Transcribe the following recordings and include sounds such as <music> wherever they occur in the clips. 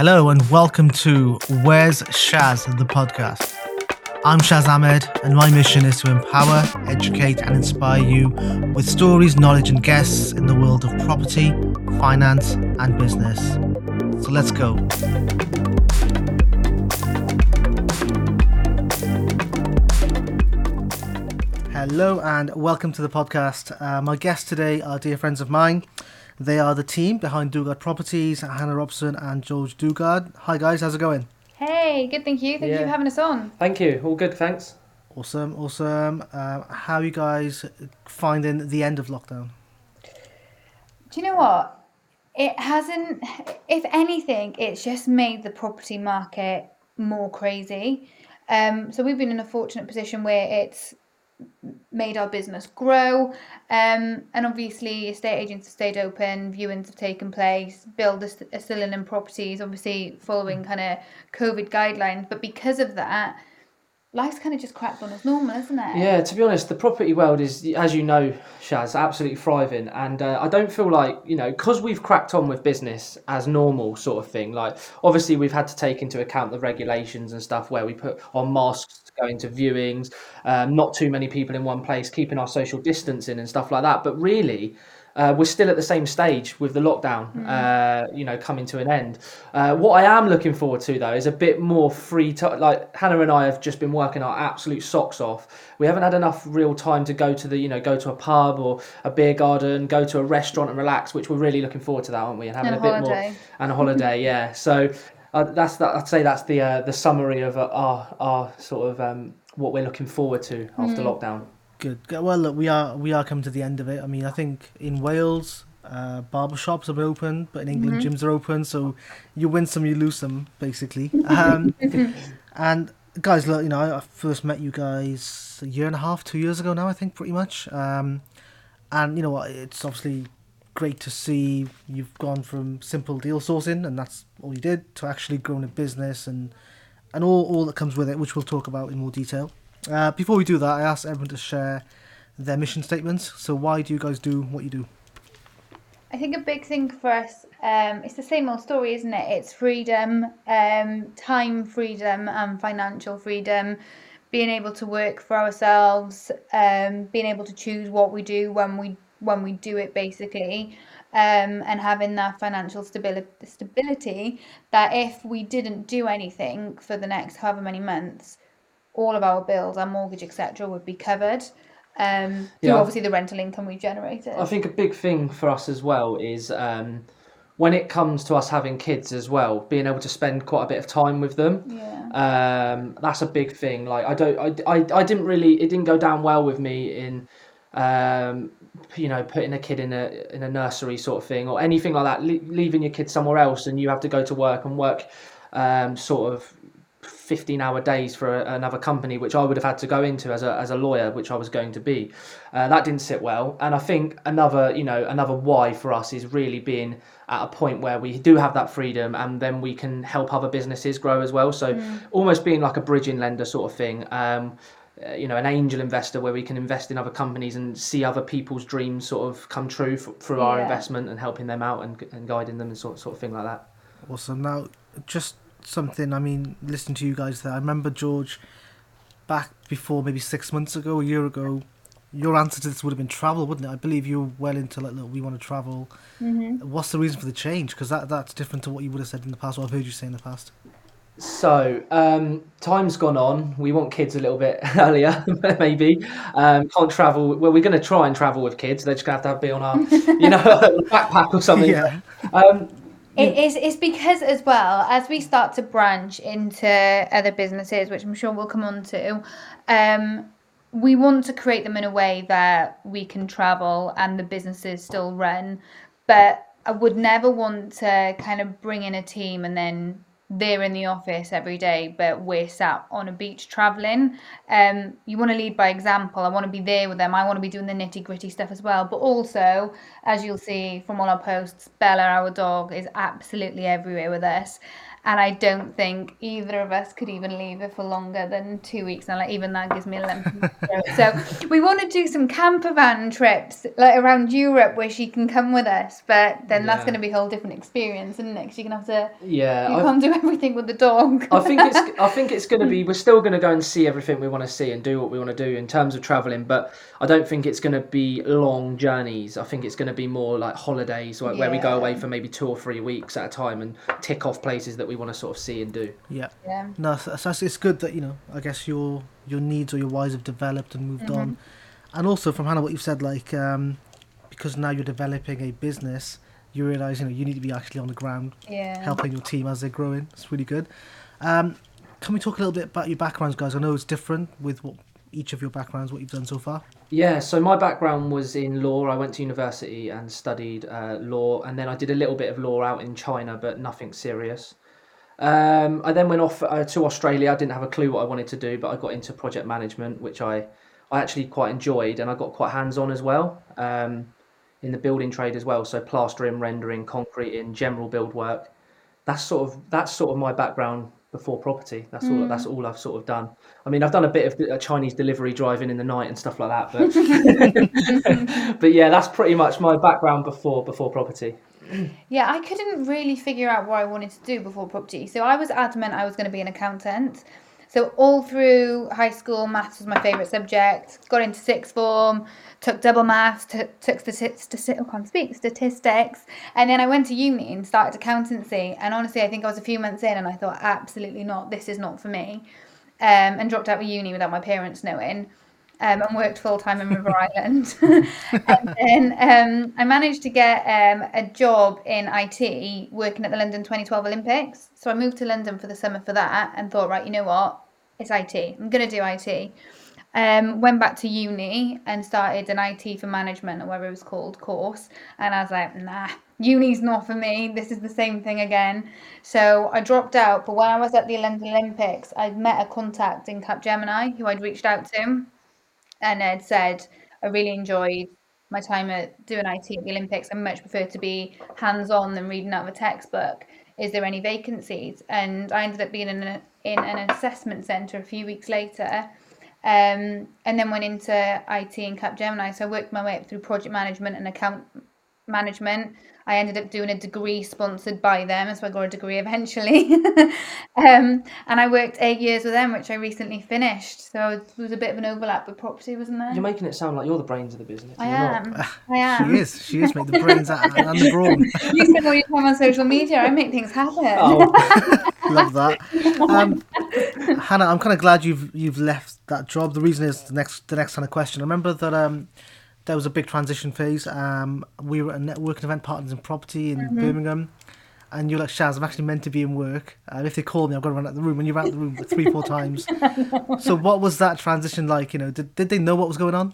Hello and welcome to Where's Shaz, the podcast. I'm Shaz Ahmed, and my mission is to empower, educate, and inspire you with stories, knowledge, and guests in the world of property, finance, and business. So let's go. Hello and welcome to the podcast. Uh, my guests today are dear friends of mine. They are the team behind Dugard Properties, Hannah Robson and George Dugard. Hi guys, how's it going? Hey, good, thank you. Thank you for having us on. Thank you. All good, thanks. Awesome, awesome. Um, how are you guys finding the end of lockdown? Do you know what? It hasn't, if anything, it's just made the property market more crazy. Um, so we've been in a fortunate position where it's made our business grow. Um, and obviously, estate agents have stayed open, viewings have taken place, builders are still in properties, obviously following kind of COVID guidelines. But because of that, life's kind of just cracked on as normal, isn't it? Yeah, to be honest, the property world is, as you know, Shaz, absolutely thriving. And uh, I don't feel like, you know, because we've cracked on with business as normal sort of thing, like obviously we've had to take into account the regulations and stuff where we put on masks to go into viewings, um, not too many people in one place, keeping our social distancing and stuff like that. But really, uh, we're still at the same stage with the lockdown, uh, you know, coming to an end. Uh, what I am looking forward to though is a bit more free time. Like Hannah and I have just been working our absolute socks off. We haven't had enough real time to go to the, you know, go to a pub or a beer garden, go to a restaurant and relax, which we're really looking forward to that, aren't we? And having And a a bit more and a holiday, <laughs> yeah. So uh, that's that. I'd say that's the uh, the summary of uh, our our sort of um, what we're looking forward to after lockdown. Good. Well, look, we are we are coming to the end of it. I mean, I think in Wales, uh, barber shops are open, but in England, gyms are open. So you win some, you lose some, basically. Um, <laughs> and guys, look, you know, I first met you guys a year and a half, two years ago now, I think, pretty much. Um, and you know what? It's obviously great to see you've gone from simple deal sourcing, and that's all you did, to actually growing a business and and all, all that comes with it, which we'll talk about in more detail. Uh, before we do that, I asked everyone to share their mission statements. So why do you guys do what you do? I think a big thing for us, um, it's the same old story, isn't it? It's freedom, um, time freedom, and financial freedom. Being able to work for ourselves, um, being able to choose what we do when we when we do it, basically, um, and having that financial stability. Stability that if we didn't do anything for the next however many months, all of our bills, our mortgage, etc., would be covered. Um, through Yeah. obviously the rental income we've generated. I think a big thing for us as well is um, when it comes to us having kids as well, being able to spend quite a bit of time with them. yeah. Um, that's a big thing. Like I don't, I, I, I didn't really, it didn't go down well with me in, um, you know, putting a kid in a in a nursery sort of thing or anything like that. Le- leaving your kid somewhere else and you have to go to work and work, um, sort of. 15 hour days for a, another company which I would have had to go into as a, as a lawyer which I was going to be. Uh, that didn't sit well. And I think another you know another why for us is really being at a point where we do have that freedom and then we can help other businesses grow as well. So almost being like a bridging lender sort of thing. Um, uh, you know an angel investor where we can invest in other companies and see other people's dreams sort of come true f- through our investment and helping them out and, and guiding them and sort, sort of thing like that. Awesome. Now, just something. I mean, listening to you guys there, I remember George back before maybe six months ago, a year ago. Your answer to this would have been travel, wouldn't it? I believe you were well into like, look, we want to travel. What's the reason for the change? Because that that's different to what you would have said in the past, or I've heard you say in the past. So, um, time's gone on. We want kids a little bit <laughs> earlier, <laughs> maybe. Um, can't travel. Well, we're going to try and travel with kids. They're just going to have to be on our, you know, <laughs> backpack or something. Yeah. Um, It is. It's because as well as we start to branch into other businesses, which I'm sure we'll come on to. Um, we want to create them in a way that we can travel and the businesses still run, but I would never want to kind of bring in a team and then they're in the office every day, but we're sat on a beach traveling. Um, you want to lead by example. I want to be there with them. I want to be doing the nitty gritty stuff as well. But also, as you'll see from all our posts, Bella, our dog, is absolutely everywhere with us and I don't think either of us could even leave it for longer than two weeks. And like even that gives me a lump. so we want to do some camper van trips like around Europe where she can come with us, but then yeah. that's going to be a whole different experience, isn't it? Because you're gonna have to yeah, you I, can't do everything with the dog. I think it's <laughs> I think it's going to be we're still going to go and see everything we want to see and do what we want to do in terms of traveling, but I don't think it's going to be long journeys. I think it's going to be more like holidays, like yeah. where we go away for maybe two or three weeks at a time and tick off places that we want to sort of see and do. Yeah. Yeah. No, so, so it's good that you know. I guess your your needs or your whys have developed and moved mm-hmm. on, and also from Hannah, what you've said, like um, because now you're developing a business, you realise you know you need to be actually on the ground, yeah. helping your team as they're growing. It's really good. Um, can we talk a little bit about your backgrounds, guys? I know it's different with what each of your backgrounds, what you've done so far. Yeah, so my background was in law. I went to university and studied uh, law, and then I did a little bit of law out in China, but nothing serious. Um, I then went off uh, to Australia. I didn't have a clue what I wanted to do, but I got into project management, which I, I actually quite enjoyed, and I got quite hands on as well um, in the building trade as well. So plastering, rendering, concrete, in general build work. That's sort of that's sort of my background before property. That's all. That's mm. all I've sort of done. I mean, I've done a bit of a Chinese delivery driving in the night and stuff like that, but <laughs> <laughs> but yeah, that's pretty much my background before before property. Yeah, I couldn't really figure out what I wanted to do before property. So I was adamant I was going to be an accountant. So all through high school, maths was my favourite subject. Got into sixth form, took double maths, t- took statistics. Oh, can't speak statistics, and then I went to uni and started accountancy. And honestly, I think I was a few months in, and I thought, absolutely not, this is not for me, um, and dropped out of uni without my parents knowing um, and worked full time in River Island. <laughs> and then um, I managed to get um, a job in IT working at the London 2012 Olympics. So I moved to London for the summer for that and thought, right, you know what? It's IT. I'm going to do IT. Um, went back to uni and started an IT for management or whatever it was called course. And I was like, nah, uni's not for me. This is the same thing again. So I dropped out. But when I was at the London Olympics, I'd met a contact in Capgemini who I'd reached out to and Ed said, I really enjoyed my time at doing IT at the Olympics. I much prefer to be hands on than reading out of a textbook. Is there any vacancies? And I ended up being in, a, in an assessment centre a few weeks later. Um, and then went into IT and Capgemini. So I worked my way up through project management and account management. I ended up doing a degree sponsored by them, so I got a degree eventually. <laughs> um, and I worked eight years with them, which I recently finished. So it was a bit of an overlap with property, wasn't there? You're making it sound like you're the brains of the business. I am. I am. She is. She is. Make the brains out and the brawn. <laughs> You spend all your time on social media. I make things happen. Oh, <laughs> love that. Um, Hannah, I'm kind of glad you've you've left that job. The reason is the next the next kind of question. I remember that um, there was a big transition phase. Um, we were at a networking event, Partners in Property in mm-hmm. Birmingham. And you're like, Shaz, I'm actually meant to be in work. And if they call me, I've got to run out of the room. And you're out of the room three, four <laughs> times. so, what was that transition like? You know, did, did they know what was going on?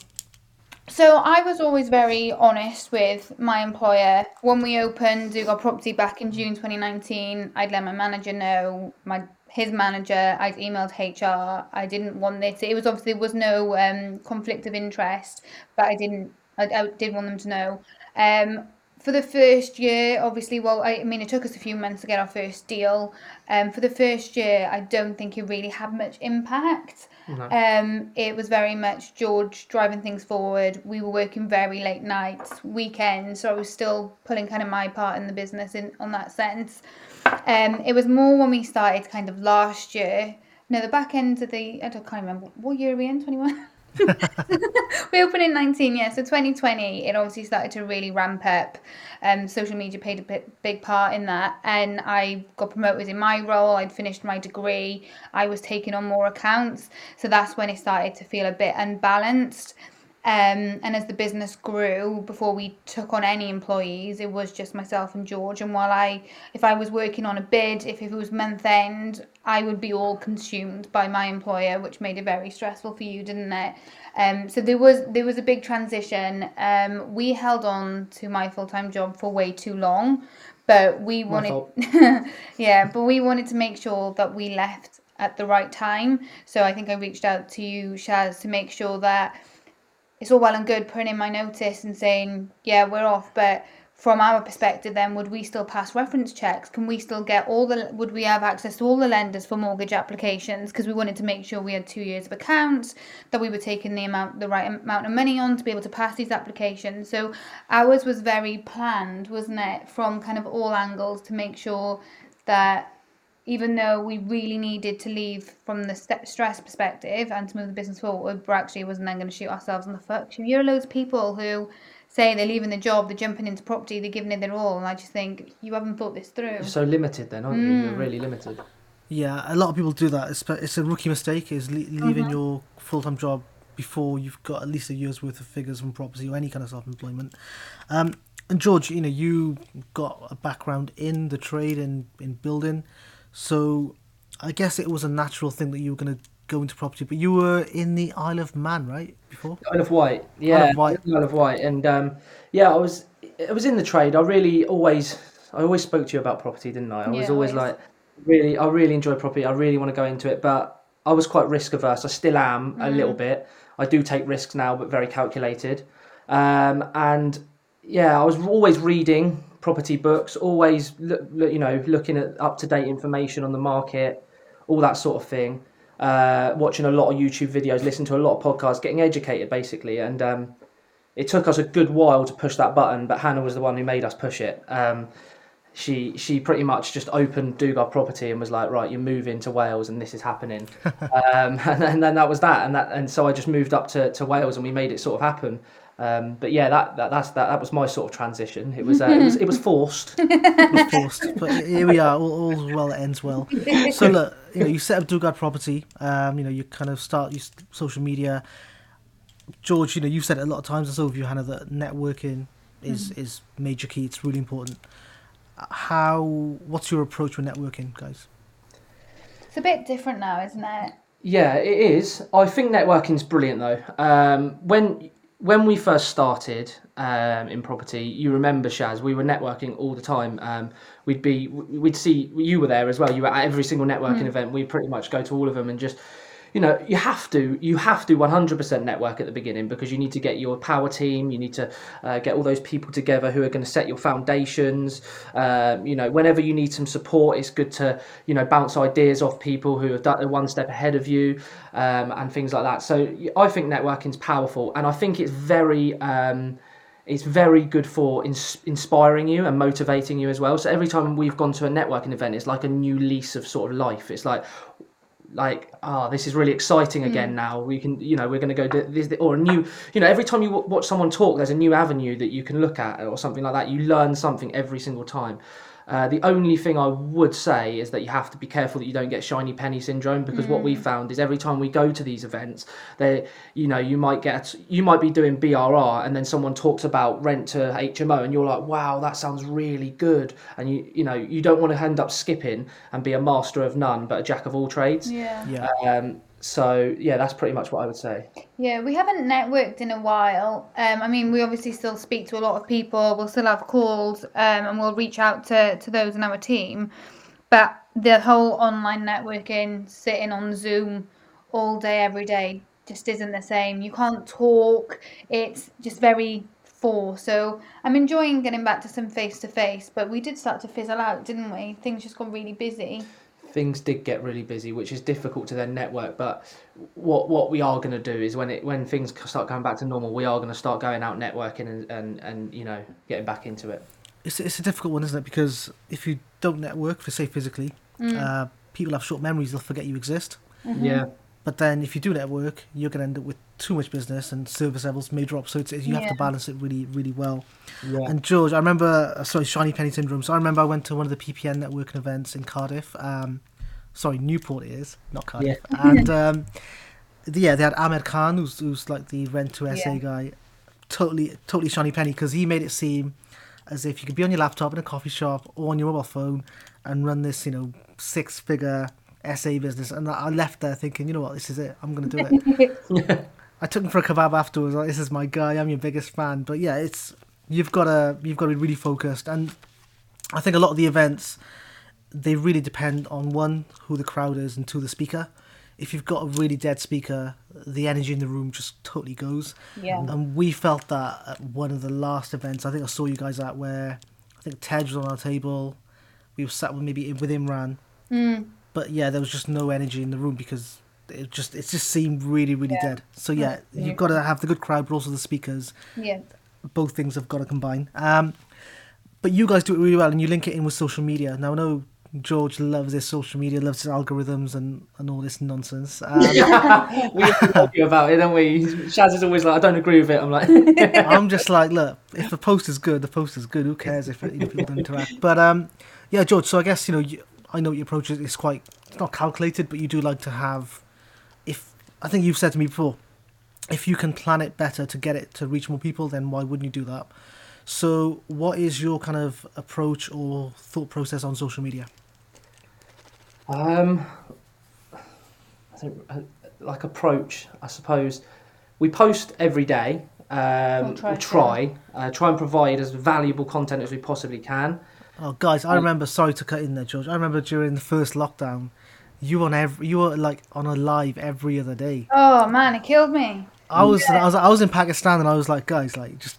So I was always very honest with my employer. When we opened Dugard Property back in June 2019, I'd let my manager know, my his manager. I'd emailed HR. I didn't want this. It was obviously there was no um, conflict of interest, but I didn't. I, I did want them to know. Um, for the first year, obviously, well, I, I mean, it took us a few months to get our first deal. Um, for the first year, I don't think it really had much impact. No. Um, it was very much George driving things forward. We were working very late nights, weekends, so I was still pulling kind of my part in the business in on that sense. Um, it was more when we started kind of last year. No, the back end of the I don't can't remember what year are we in. Twenty one. <laughs> we opened in 19 yeah so 2020 it obviously started to really ramp up um social media played a bit, big part in that and i got promoted in my role i'd finished my degree i was taking on more accounts so that's when it started to feel a bit unbalanced um, and as the business grew, before we took on any employees, it was just myself and George. And while I, if I was working on a bid, if, if it was month end, I would be all consumed by my employer, which made it very stressful for you, didn't it? Um, so there was there was a big transition. Um, we held on to my full time job for way too long but we wanted <laughs> yeah but we wanted to make sure that we left at the right time so i think i reached out to you shaz to make sure that it's all well and good putting in my notice and saying yeah we're off but from our perspective then would we still pass reference checks? Can we still get all the would we have access to all the lenders for mortgage applications? Because we wanted to make sure we had two years of accounts that we were taking the amount the right amount of money on to be able to pass these applications. So ours was very planned wasn't it from kind of all angles to make sure that even though we really needed to leave from the st- stress perspective and to move the business forward, we actually wasn't then going to shoot ourselves in the foot. 'Cause You hear loads of people who say they're leaving the job, they're jumping into property, they're giving it their all, and I just think you haven't thought this through. You're so limited then, aren't you? You're really limited. Yeah, a lot of people do that. It's, it's a rookie mistake is le- leaving your full time job before you've got at least a year's worth of figures from property or any kind of self employment. Um, and George, you know, you got a background in the trade and in building, so I guess it was a natural thing that you were going to go into property. But you were in the Isle of Man, right? Before. Isle of Wight, yeah, of Wight. Isle of Wight, and um, yeah, I was, I was in the trade. I really always, I always spoke to you about property, didn't I? I was always always. like, really, I really enjoy property. I really want to go into it, but I was quite risk averse. I still am a little bit. I do take risks now, but very calculated. Um, and yeah, I was always reading property books, always look, look, you know, looking at up to date information on the market, all that sort of thing. Uh, watching a lot of YouTube videos, listening to a lot of podcasts, getting educated basically. And um, it took us a good while to push that button, but Hannah was the one who made us push it. Um, she she pretty much just opened Dugard Property and was like, right, you're moving to Wales and this is happening. <laughs> um, <laughs> and, then, and then that was that, and that and so I just moved up to, to Wales and we made it sort of happen. Um, but yeah, that, that that's that, that was my sort of transition. It was uh, it was it was <laughs> forced. was forced. But here we are, all, all's well that ends well. So look, you know, you set up Dugard Property. Um, you know, you kind of start your social media. George, you know, you've said it a lot of times, and so have you, Hannah, that networking is is major key. It's really important. How? What's your approach with networking, guys? It's a bit different now, isn't it? Yeah, it is. I think networking's brilliant though. Um, when when we first started um, in property, you remember Shaz, we were networking all the time. Um, we'd be, we'd see you were there as well. You were at every single networking event. We pretty much go to all of them and just, you know, you have to, you have to 100% network at the beginning because you need to get your power team. You need to uh, get all those people together who are going to set your foundations. Um, you know, whenever you need some support, it's good to, you know, bounce ideas off people who have done one step ahead of you um, and things like that. So I think networking is powerful, and I think it's very. Um, it's very good for ins- inspiring you and motivating you as well. So every time we've gone to a networking event, it's like a new lease of sort of life. It's like, like, ah, this is really exciting again. Now we can, you know, we're going to go do this or a new, you know, every time you w- watch someone talk, there's a new avenue that you can look at or something like that. You learn something every single time. Uh, the only thing I would say is that you have to be careful that you don't get shiny penny syndrome because what we found is every time we go to these events, they, you know, you might get, you might be doing BRR and then someone talks about rent to HMO and you're like, wow, that sounds really good, and you, you know, you don't want to end up skipping and be a master of none but a jack of all trades. Yeah. Yeah, Um, so yeah, that's pretty much what I would say. Yeah, we haven't networked in a while. Um, I mean, we obviously still speak to a lot of people. We'll still have calls, um, and we'll reach out to, to those in our team. But the whole online networking, sitting on Zoom all day, every day, just isn't the same. You can't talk. It's just very forced. So I'm enjoying getting back to some face to face. But we did start to fizzle out, didn't we? Things just got really busy. Things did get really busy, which is difficult to then network. But what what we are going to do is when it when things start going back to normal, we are going to start going out networking and, and, and you know getting back into it. it's it's a difficult one, isn't it? Because if you don't network, for say physically, uh, people have short memories. They'll forget you exist. Yeah, But then if you do network, you're going to end up with too much business and service levels may drop. So it's, you have to balance it really, really well. yeah, And George, I remember, uh, sorry, Shiny Penny Syndrome. So I remember I went to one of the PPN networking events in Cardiff. Um, sorry, Newport it is, not Cardiff. And <laughs> um, yeah, they had Ahmed Khan, who's, who's like the rent to SA Yeah. guy. Totally, totally Shiny Penny because he made it seem as if you could be on your laptop in a coffee shop or on your mobile phone and run this, you know, six figure SA business. And I left there thinking, you know what, this is it. I'm going to do it. <laughs> I took him for a kebab afterwards. Like, this is my guy. I'm your biggest fan. But yeah, it's you've got to you've got to be really focused. And I think a lot of the events they really depend on one who the crowd is and two the speaker. If you've got a really dead speaker, the energy in the room just totally goes. Yeah. And we felt that at one of the last events. I think I saw you guys at where I think Ted was on our table. We were sat with maybe with Imran. Mm. But yeah, there was just no energy in the room because it just it just seemed really really Yeah. dead. So yeah, you've got to have the good crowd, but also the speakers. Yeah. Both things have got to combine. Um, but you guys do it really well, and you link it in with social media. Now I know George loves his social media, loves his algorithms and, and all this nonsense. <laughs> Um, we argue about it, don't we? Shaz is always like, I don't agree with it. I'm like, <laughs> I'm just like, look, if the post is good, the post is good. Who cares if, you know, people don't interact? But um, yeah, George. So I guess you know, you, I know your approach is, is quite it's not calculated, but you do like to have. If I think you've said to me before, if you can plan it better to get it to reach more people, then why wouldn't you do that? So, what is your kind of approach or thought process on social media? Um, I think uh, like approach, I suppose. We post every day. Um, Or try we to. try, uh, try and provide as valuable content as we possibly can. Oh, guys, I remember. Sorry to cut in there, George. I remember during the first lockdown, you were on every, you were like on a live every other day. Oh man, it killed me. I was, I was, I was in Pakistan, and I was like, guys, like just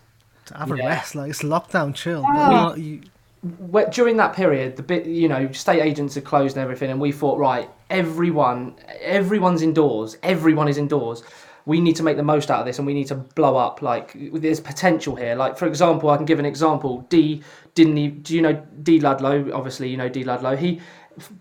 have a Yeah. rest. Like it's lockdown, chill. Oh. You you- During that period, the bit you know, state agents had closed and everything, and we thought, right, everyone, everyone's indoors. Everyone is indoors. We need to make the most out of this, and we need to blow up. Like there's potential here. Like for example, I can give an example. D didn't. He, do you know D Ludlow? Obviously, you know D Ludlow. He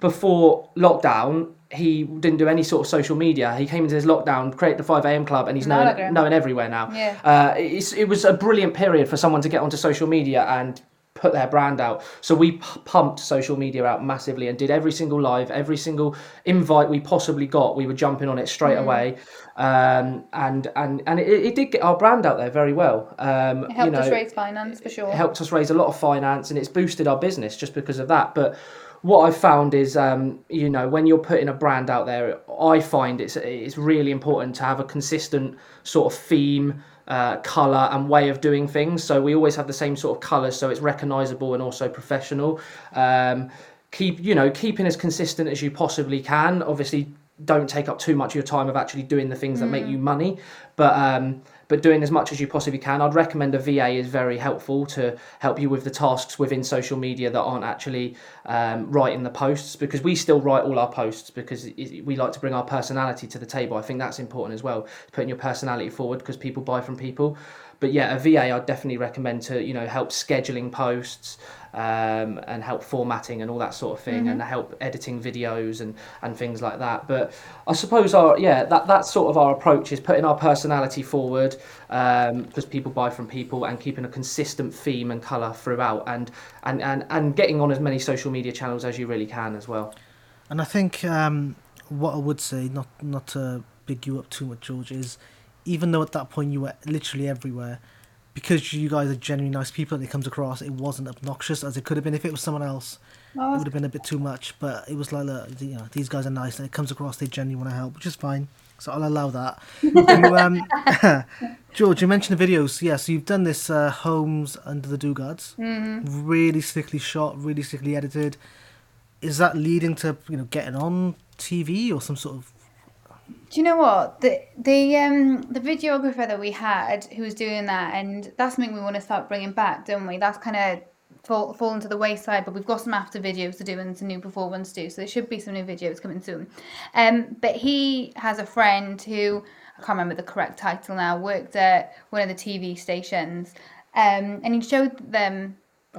before lockdown. He didn't do any sort of social media. He came into his lockdown, created the 5 a.m. club, and he's known, look at him. known everywhere now. Yeah. Uh, it's, it was a brilliant period for someone to get onto social media and put their brand out. So we p- pumped social media out massively and did every single live, every single invite we possibly got. We were jumping on it straight Mm. away, um, and and and it, it did get our brand out there very well. Um, It helped you know, us raise finance for sure. it helped us raise a lot of finance and it's boosted our business just because of that but what I've found is, um, you know, when you're putting a brand out there, I find it's it's really important to have a consistent sort of theme, uh, color, and way of doing things. So we always have the same sort of colors, so it's recognizable and also professional. Um, keep you know keeping as consistent as you possibly can. Obviously, don't take up too much of your time of actually doing the things that make you money, but um, but doing as much as you possibly can. I'd recommend a VA is very helpful to help you with the tasks within social media that aren't actually um, writing the posts because we still write all our posts because it, we like to bring our personality to the table. I think that's important as well, putting your personality forward because people buy from people. But yeah, a VA I'd definitely recommend to you know help scheduling posts um, and help formatting and all that sort of thing and help editing videos and, and things like that. But I suppose our yeah that that's sort of our approach is putting our personality forward because people buy from people and keeping a consistent theme and colour throughout and, and, and, and getting on as many social media channels as you really can as well. and I think um, what I would say, not not to big you up too much, George, is even though at that point you were literally everywhere, because you guys are genuinely nice people and it comes across, it wasn't obnoxious as it could have been if it was someone else. Oh, it would have been a bit too much, but it was like, look, you know, these guys are nice, and it comes across they genuinely want to help, which is fine. So I'll allow that. <laughs> you, um, <laughs> George, you mentioned the videos. Yeah, so you've done this uh, Homes Under the Dugards. Mm-hmm. Really slickly shot, really slickly edited. Is that leading to you know getting on TV or some sort of? Do you know what the the um the videographer that we had who was doing that, and that's something we want to start bringing back, don't we? That's kind of fall fallen to the wayside, but we've got some after videos to do and some new performance to do, so there should be some new videos coming soon. Um, but he has a friend who I can't remember the correct title now, worked at one of the TV stations, um, and he showed them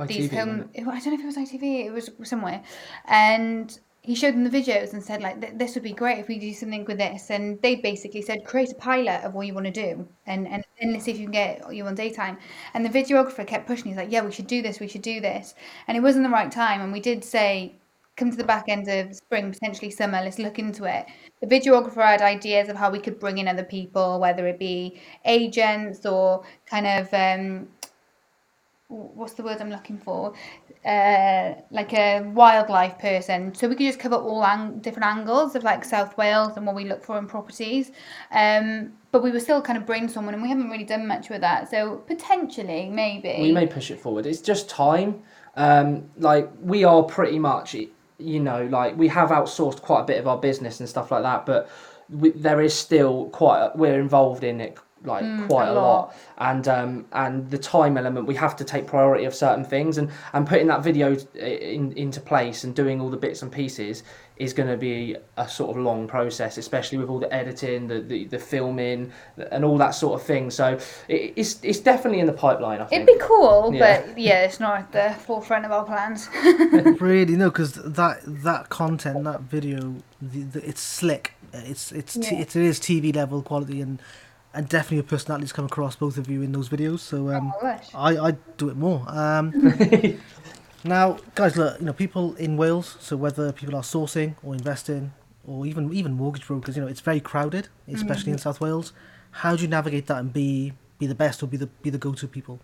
these ITV, home. I don't know if it was ITV. It was somewhere, and he showed them the videos and said like, "This would be great if we do something with this." And they basically said, "Create a pilot of what you want to do, and and and let's see if you can get you on daytime." And the videographer kept pushing. He's like, "Yeah, we should do this. We should do this." And it wasn't the right time. And we did say. Come to the back end of spring, potentially summer. Let's look into it. The videographer had ideas of how we could bring in other people, whether it be agents or kind of um, what's the word I'm looking for? Uh, like a wildlife person. So we could just cover all ang- different angles of like South Wales and what we look for in properties. Um, but we were still kind of brainstorming and we haven't really done much with that. So potentially, maybe. We may push it forward. It's just time. um, like we are pretty much, you know, like we have outsourced quite a bit of our business and stuff like that, but we, there is still quite a, we're involved in it like quite a a, lot. lot. and um and the time element we have to take priority of certain things and and putting that video in, into place and doing all the bits and pieces is going to be a sort of long process especially with all the editing the the, the filming and all that sort of thing so it, it's it's definitely in the pipeline i think It'd be cool, Yeah. but yeah, it's not at the forefront of our plans. <laughs> <laughs> really no because that that content that video the, the, it's slick it's it's t- it is tv level quality and and definitely your personalities come across both of you in those videos so um Oh, I i i do it more. Um <laughs> now guys look you know people in wales so whether people are sourcing or investing or even even mortgage brokers you know it's very crowded especially in south wales. How do you navigate that and be be the best or be the be the go-to people?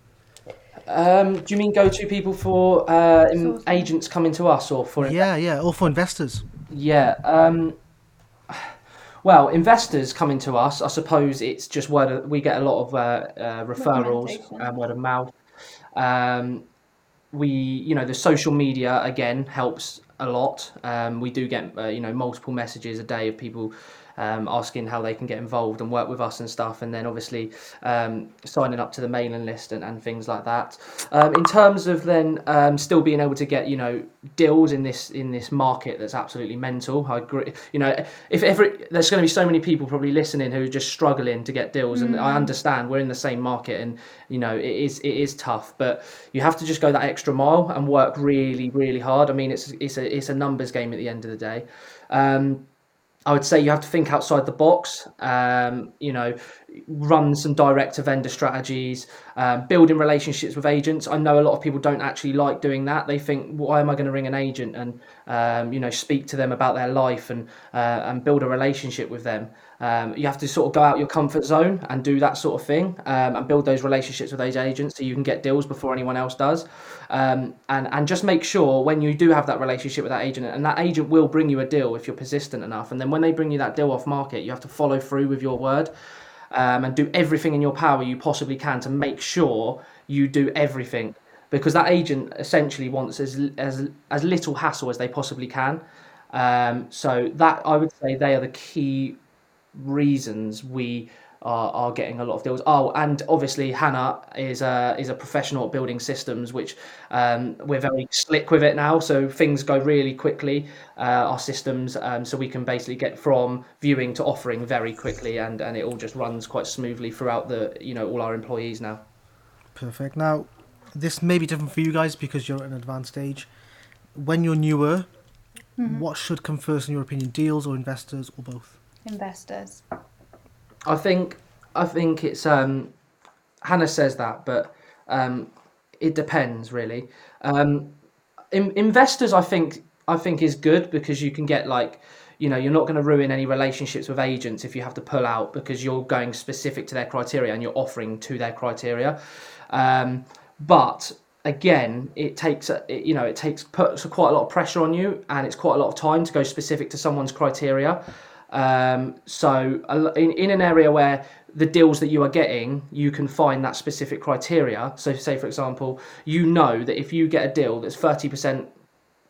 Um do you mean go to people for uh agents coming to us or for yeah yeah or for investors. Yeah. Um, well, investors coming to us, I suppose it's just word. Of, we get a lot of uh, uh, referrals and word of mouth. Um, we, you know, the social media again helps a lot. Um, we do get, uh, you know, multiple messages a day of people um, asking how they can get involved and work with us and stuff, and then obviously um, signing up to the mailing list and, and things like that. Um, in terms of then um, still being able to get, you know, deals in this in this market that's absolutely mental. I agree. You know, if every there's going to be so many people probably listening who are just struggling to get deals, and I understand we're in the same market, and you know it is it is tough, but you have to just go that extra mile and work really really hard. I mean, it's it's a it's a numbers game at the end of the day. Um, I would say you have to think outside the box. Um, you know, run some direct to vendor strategies, um, building relationships with agents. I know a lot of people don't actually like doing that. They think, why am I going to ring an agent and um, you know speak to them about their life and uh, and build a relationship with them? Um, you have to sort of go out your comfort zone and do that sort of thing um, and build those relationships with those agents so you can get deals before anyone else does. Um, and and just make sure when you do have that relationship with that agent, and that agent will bring you a deal if you're persistent enough. And then when they bring you that deal off market, you have to follow through with your word um, and do everything in your power you possibly can to make sure you do everything because that agent essentially wants as as as little hassle as they possibly can. Um, so that I would say they are the key reasons we are, are getting a lot of deals. Oh, and obviously Hannah is a is a professional at building systems, which um, we're very slick with it now. So things go really quickly. Uh, our systems, um, so we can basically get from viewing to offering very quickly, and and it all just runs quite smoothly throughout the you know all our employees now. Perfect. Now, this may be different for you guys because you're at an advanced stage. When you're newer, what should come first in your opinion, deals or investors or both? Investors. I think I think it's um, Hannah says that, but um, it depends really. Um, in, investors, I think I think is good because you can get like you know you're not going to ruin any relationships with agents if you have to pull out because you're going specific to their criteria and you're offering to their criteria. Um, but again, it takes it, you know it takes puts quite a lot of pressure on you and it's quite a lot of time to go specific to someone's criteria. Um, so in, in an area where the deals that you are getting, you can find that specific criteria. So say for example, you know that if you get a deal that's 30%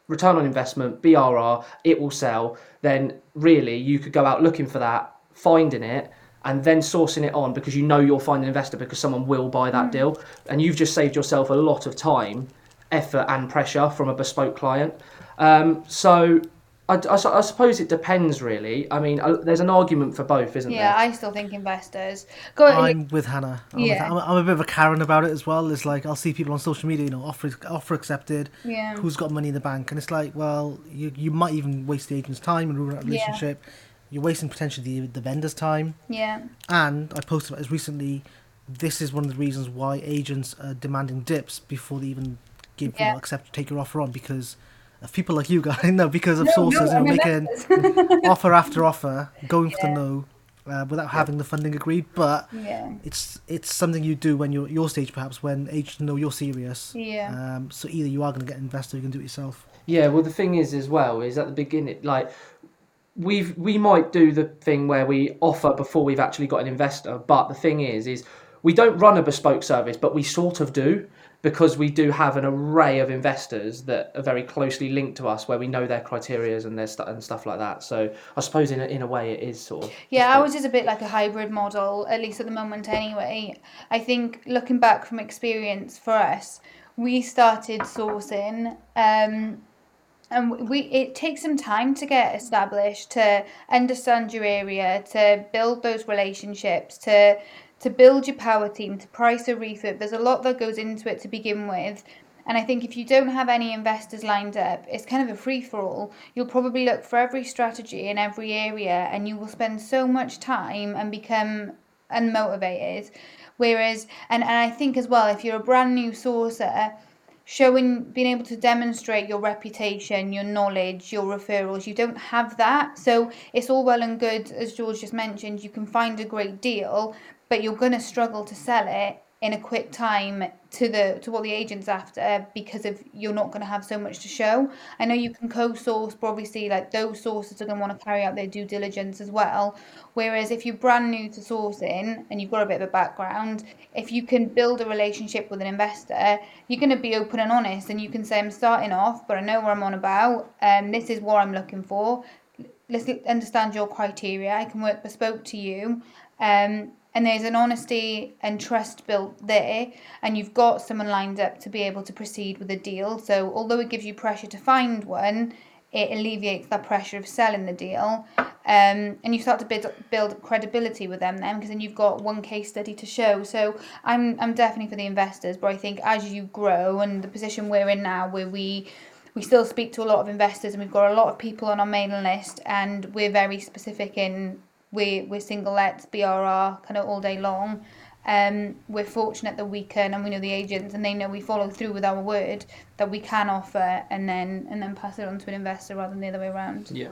return on investment, BRR, it will sell, then really you could go out looking for that, finding it, and then sourcing it on because you know you'll find an investor because someone will buy that deal. And you've just saved yourself a lot of time, effort, and pressure from a bespoke client. Um, so I, I I suppose it depends really. I mean, uh, there's an argument for both, isn't Yeah, there? Yeah, I still think investors. Go. I'm with Hannah. I'm, with- Yeah. I'm, I'm a bit of a Karen about it as well. It's like I'll see people on social media, you know, offer offer accepted. Yeah. Who's got money in the bank? And it's like, well, you you might even waste the agent's time and ruin that relationship. Yeah. You're wasting potentially the, the vendor's time. Yeah. And I posted about this recently. This is one of the reasons why agents are demanding dips before they even give you know, accept to take your offer on because of people like you guys. <laughs> no, because of No, sources, no, you know, making <laughs> offer after offer, going for the no, uh, without having the funding agreed. But yeah. it's it's something you do when you're at your stage, perhaps when agents know you're serious. Yeah. Um, so either you are going to get an investor, or you can do it yourself. Yeah, well, the thing is, as well, is at the beginning, like we've we might do the thing where we offer before we've actually got an investor, but the thing is, is we don't run a bespoke service, but we sort of do because we do have an array of investors that are very closely linked to us, where we know their criterias and their stu- and stuff like that. So I suppose in a, in a way it is sort of Yeah, ours is a bit like a hybrid model, at least at the moment anyway. I think looking back from experience for us, we started sourcing um, and we it takes some time to get established, to understand your area, to build those relationships, to to build your power team, to price a refit. There's a lot that goes into it to begin with. And I think if you don't have any investors lined up, it's kind of a free for all. You'll probably look for every strategy in every area and you will spend so much time and become unmotivated. Whereas, and, and I think as well, if you're a brand new sourcer, showing being able to demonstrate your reputation your knowledge your referrals you don't have that so it's all well and good as george just mentioned you can find a great deal but you're going to struggle to sell it in a quick time to the to what the agent's after because of you're not going to have so much to show. I know you can co-source, but obviously like those sources are going to want to carry out their due diligence as well. Whereas if you're brand new to sourcing and you've got a bit of a background, if you can build a relationship with an investor, you're going to be open and honest, and you can say I'm starting off, but I know what I'm on about, and um, this is what I'm looking for. Let's understand your criteria. I can work bespoke to you. Um, and there's an honesty and trust built there and you've got someone lined up to be able to proceed with a deal. So although it gives you pressure to find one it alleviates that pressure of selling the deal um, and you start to build, build credibility with them then because then you've got one case study to show. So I'm, I'm definitely for the investors but i think as you grow and the position we're in now where we we still speak to a lot of investors and we've got a lot of people on our mailing list and we're very specific in we we're single lets BRR kind of all day long. Um, we're fortunate that we can, and we know the agents, and they know we follow through with our word that we can offer, and then and then pass it on to an investor rather than the other way around. Yeah.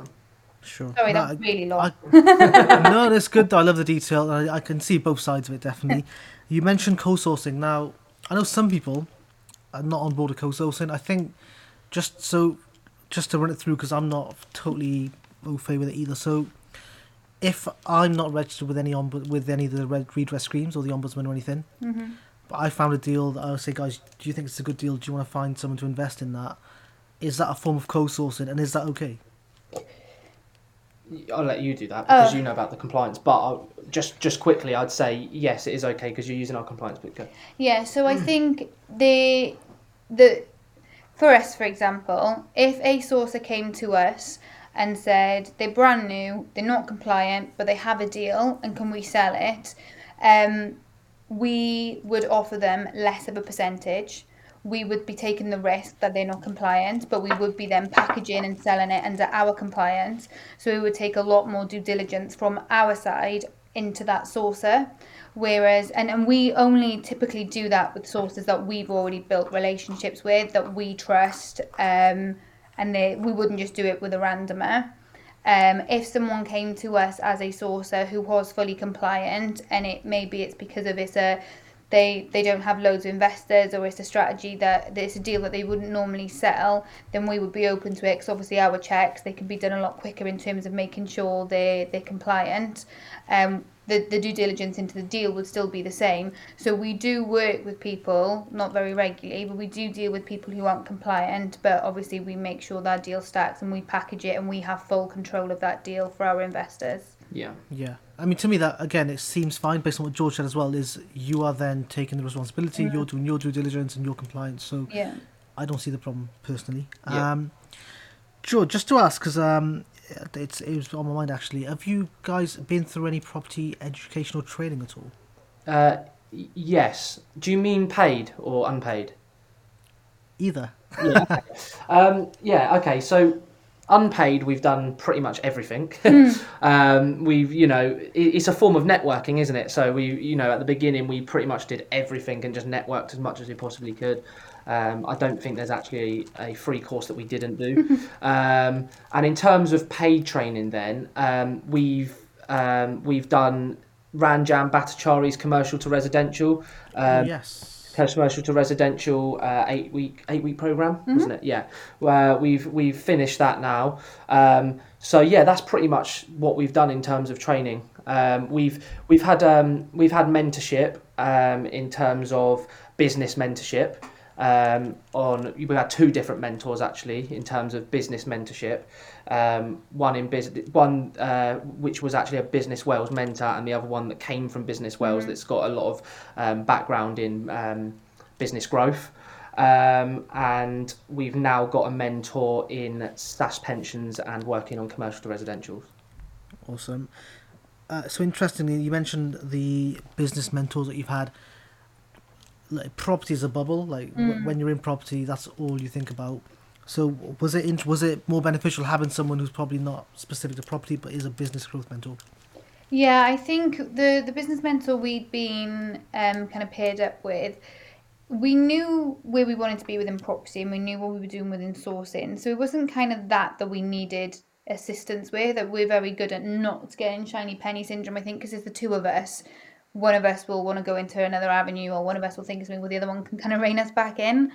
Sure. Sorry, No, that's really long. I- <laughs> no, that's good. I love the detail. I, I can see both sides of it, definitely. <laughs> You mentioned co-sourcing. Now, I know some people are not on board with co-sourcing. I think just so, just to run it through, because I'm not totally au fait with it either. So, if I'm not registered with any ombud with any of the red redress schemes or the ombudsman or anything, Mm-hmm. but I found a deal that I would say, guys, do you think it's a good deal? Do you want to find someone to invest in that? Is that a form of co-sourcing, and is that okay? I'll let you do that because Oh. you know about the compliance. But I'll, just just quickly, I'd say yes, it is okay because you're using our compliance book. Yeah, so I think the the for us, for example, if a sourcer came to us and said they're brand new, they're not compliant, but they have a deal and can we sell it, um, we would offer them less of a percentage. We would be taking the risk that they're not compliant, but we would be then packaging and selling it under our compliance. So we would take a lot more due diligence from our side into that sourcer. Whereas, and, and we only typically do that with sources that we've already built relationships with, that we trust, um, and they, we wouldn't just do it with a randomer. Um, if someone came to us as a sourcer who was fully compliant, and it maybe it's because of it's a they they don't have loads of investors or it's a strategy that it's a deal that they wouldn't normally sell, then we would be open to it. Because obviously our checks they can be done a lot quicker in terms of making sure they they're compliant. Um, the, the due diligence into the deal would still be the same. So we do work with people, not very regularly, but we do deal with people who aren't compliant. But obviously, we make sure that deal stacks and we package it and we have full control of that deal for our investors. Yeah. Yeah, I mean, to me, that again, it seems fine based on what George said as well. Is you are then taking the responsibility, you're doing your due diligence and your compliance. So Yeah. I don't see the problem personally. Yeah. Um, George, just to ask, because um, it's it was on my mind actually. Have you guys been through any property educational training at all? Uh, y- yes. Do you mean paid or unpaid? Either. yeah. <laughs> um, yeah. Okay. So unpaid, we've done pretty much everything. <laughs> um, we've, you know, it, it's a form of networking, isn't it? So we, you know, at the beginning, we pretty much did everything and just networked as much as we possibly could. Um, I don't think there's actually a, a free course that we didn't do. <laughs> um, and in terms of paid training, then um, we've um, we've done Ranjan Bhattacharya's commercial to residential. Um, yes. commercial to residential uh, eight week eight week program wasn't it yeah where we've we've finished that now um, so yeah that's pretty much what we've done in terms of training um, we've we've had um, we've had mentorship um, in terms of business mentorship um, on we had two different mentors actually in terms of business mentorship. Um, one in business, one uh, which was actually a Business Wales mentor, and the other one that came from Business Wales that's got a lot of um, background in um, business growth. Um, and we've now got a mentor in SSAS pensions and working on commercial to residential. Awesome. Uh, so interestingly, you mentioned the business mentors that you've had. Like property is a bubble. Like w- when you're in property, that's all you think about. So was it int- was it more beneficial having someone who's probably not specific to property but is a business growth mentor? Yeah, I think the the business mentor we'd been um, kind of paired up with, we knew where we wanted to be within property and we knew what we were doing within sourcing. So it wasn't kind of that that we needed assistance with. That we're very good at not getting shiny penny syndrome. I think because it's the two of us. One of us will want to go into another avenue, or one of us will think of something, where the other one can kind of rein us back in.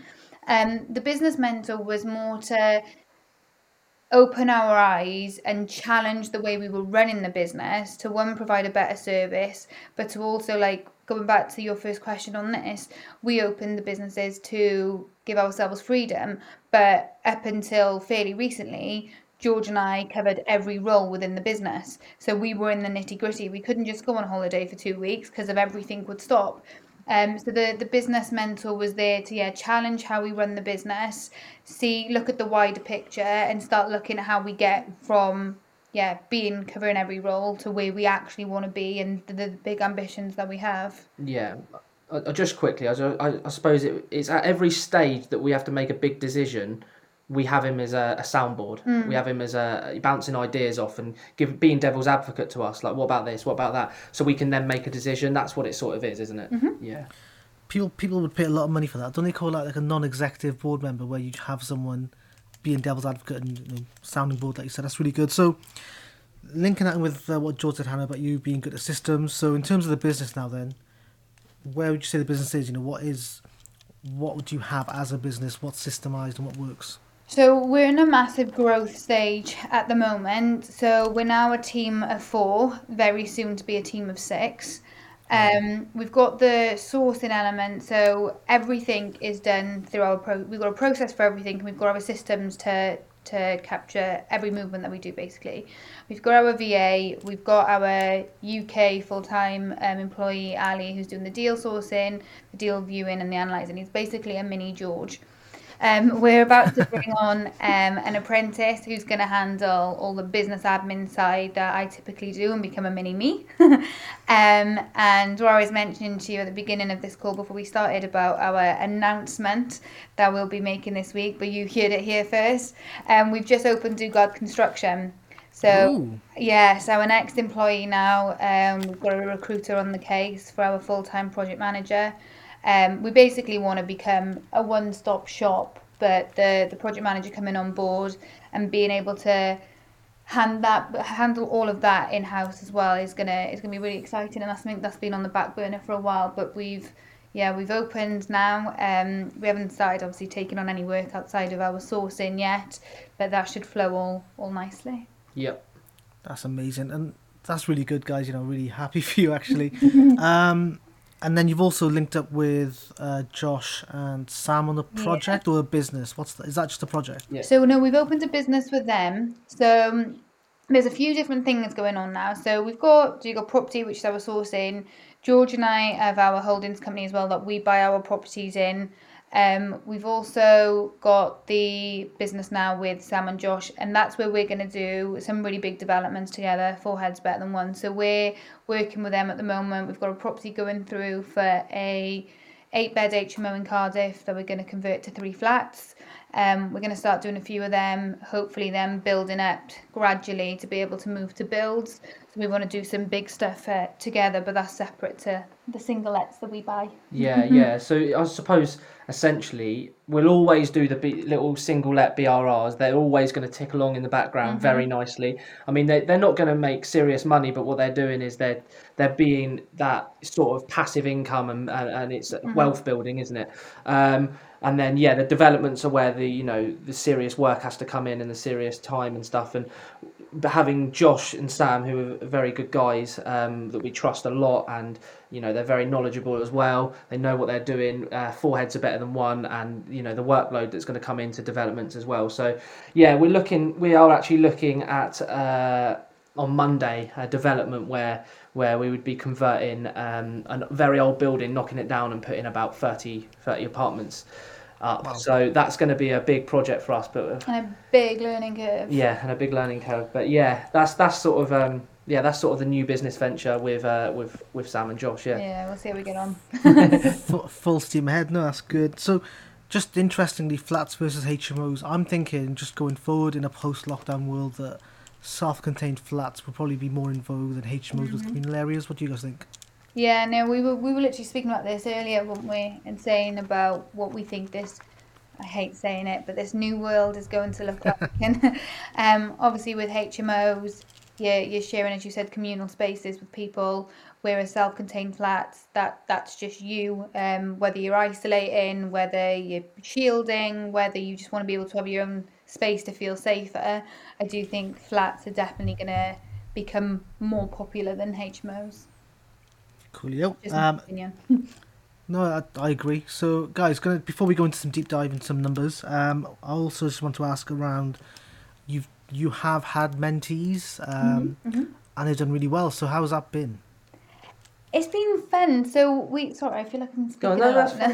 Um, the business mentor was more to open our eyes and challenge the way we were running the business to one provide a better service but to also like going back to your first question on this we opened the businesses to give ourselves freedom but up until fairly recently George and I covered every role within the business. So we were in the nitty gritty. We couldn't just go on holiday for two weeks because of everything would stop. Um, so the, the business mentor was there to yeah challenge how we run the business, see look at the wider picture and start looking at how we get from yeah being covering every role to where we actually want to be and the, the big ambitions that we have. Yeah, I, I just quickly, I, I, I suppose it, it's at every stage that we have to make a big decision. We have him as a, a soundboard. We have him as a bouncing ideas off and give being devil's advocate to us. Like, what about this? What about that? So we can then make a decision. That's what it sort of is, isn't it? Yeah. People people would pay a lot of money for that. Don't they call that like a non-executive board member where you have someone being devil's advocate and you know, sounding board, like you said. That's really good. So linking that in with uh, what George said, Hannah, about you being good at systems. So in terms of the business now, then, where would you say the business is? You know, what is what would you have as a business? What's systemized and what works? So we're in a massive growth stage at the moment. So we're now a team of four, very soon to be a team of six. Um, we've got the sourcing element, so everything is done through our pro. We've got a process for everything, and we've got our systems to to capture every movement that we do. Basically, we've got our VA, we've got our UK full time um, employee Ali, who's doing the deal sourcing, the deal viewing, and the analysing. He's basically a mini George. Um, we're about to bring on um, an apprentice who's going to handle all the business admin side that I typically do and become a mini me. <laughs> um, and was mentioning to you at the beginning of this call before we started about our announcement that we'll be making this week, but you heard it here first. Um, we've just opened Dugard Construction. So Ooh. yeah, so our next employee now, um, we've got a recruiter on the case for our full-time project manager. Um, we basically want to become a one-stop shop, but the the project manager coming on board and being able to hand that handle all of that in house as well is gonna is gonna be really exciting, and that's something that's been on the back burner for a while. But we've yeah we've opened now. Um, we haven't started obviously taking on any work outside of our sourcing yet, but that should flow all all nicely. Yep. That's amazing, and that's really good, guys. You know, really happy <laughs> for you actually. <laughs> um, and then you've also linked up with uh, Josh and Sam on a project or a business. What's that? Is that just a project? Yeah. So no, we've opened a business with them. So um, there's a few different things going on now. So we've got Dugard Property, which is our sourcing. George and I have our holdings company as well that we buy our properties in. Um, we've also got the business now with Sam and Josh, and that's where we're going to do some really big developments together. Four heads better than one. So we're working with them at the moment. We've got a property going through for a eight bed HMO in Cardiff that we're going to convert to three flats. Um, we're going to start doing a few of them, hopefully them building up gradually to be able to move to builds. So we want to do some big stuff uh, together, but that's separate to the singlets that we buy. Yeah, <laughs> yeah. So I suppose essentially we'll always do the B- little single let BRRs. They're always going to tick along in the background very nicely. I mean, they they're not going to make serious money, but what they're doing is they're they're being that sort of passive income and and, and it's wealth building, isn't it? Um, and then yeah, the developments are where the you know the serious work has to come in and the serious time and stuff. And having Josh and Sam, who are very good guys um, that we trust a lot, and you know they're very knowledgeable as well. They know what they're doing. Uh, four heads are better than one, and you know the workload that's going to come into developments as well. So yeah, we're looking. We are actually looking at uh, on Monday a development where where we would be converting um, a very old building, knocking it down, and putting about 30, 30 apartments up. Wow. So that's going to be a big project for us, but And a big learning curve. yeah, and a big learning curve. But yeah, that's that's sort of um, yeah, that's sort of the new business venture with uh, with with Sam and Josh. Yeah. Yeah, we'll see how we get on. <laughs> <laughs> full, full steam ahead. No, that's good. So, just interestingly, flats versus HMOs. I'm thinking just going forward in a post-lockdown world that self-contained flats will probably be more in vogue than HMOs with communal areas. What do you guys think? Yeah, no, we were we were literally speaking about this earlier, weren't we? And saying about what we think this. I hate saying it, but this new world is going to look like. <laughs> and um, obviously, with HMOs, you're, you're sharing, as you said, communal spaces with people. We're a self-contained flat. that that's just you. Um, whether you're isolating, whether you're shielding, whether you just want to be able to have your own space to feel safer. I do think flats are definitely going to become more popular than HMOs. Coolio. Just Um, opinion. <laughs> no, I, I agree. So, guys, gonna before we go into some deep dive into some numbers, um, I also just want to ask around. You've you have had mentees, um, Mm-hmm, and they've done really well. So, how's that been? It's been fun. So we sorry, I feel like I'm Go on, speaking no, a lot now.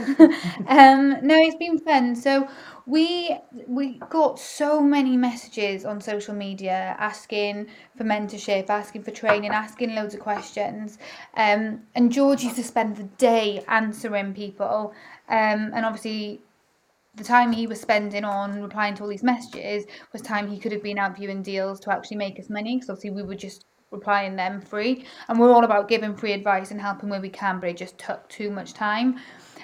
<laughs> <laughs> um, no, it's been fun. So we we got so many messages on social media asking for mentorship, asking for training, asking loads of questions. Um, and George used to spend the day answering people. Um, and obviously the time he was spending on replying to all these messages was time he could have been out viewing deals to actually make us money because obviously we were just replying them free. And we're all about giving free advice and helping where we can but it just took too much time.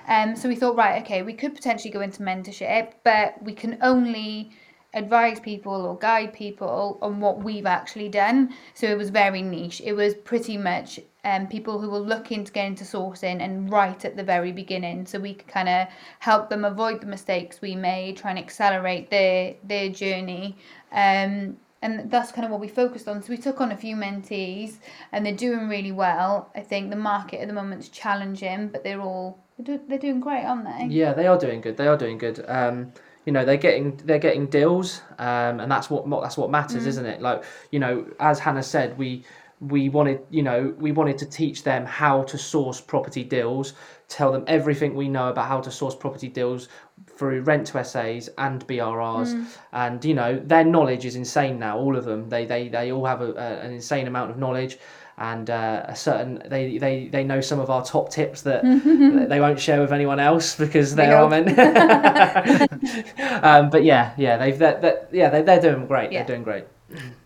Um, so we thought right okay we could potentially go into mentorship but we can only advise people or guide people on what we've actually done. So it was very niche. It was pretty much um, people who were looking to get into sourcing and right at the very beginning. So we could kind of help them avoid the mistakes we made try and accelerate their their journey. Um, and that's kind of what we focused on so we took on a few mentees and they're doing really well i think the market at the moment's challenging but they're all they're, do- they're doing great aren't they Yeah, they are doing good. They are doing good. Um, you know, they're getting they're getting deals, um, and that's what what- that's what matters, isn't it? Like you know, as Hannah said, we we wanted you know we wanted to teach them how to source property deals, tell them everything we know about how to source property deals through rent to SAs and BRRs, and you know their knowledge is insane now. All of them, they they they all have a, a, an insane amount of knowledge. And uh, a certain, they, they, they know some of our top tips that <laughs> they won't share with anyone else because they are old- meant. <laughs> <laughs> um, but yeah, yeah, they've that, that yeah they they're doing great. Yeah. They're doing great.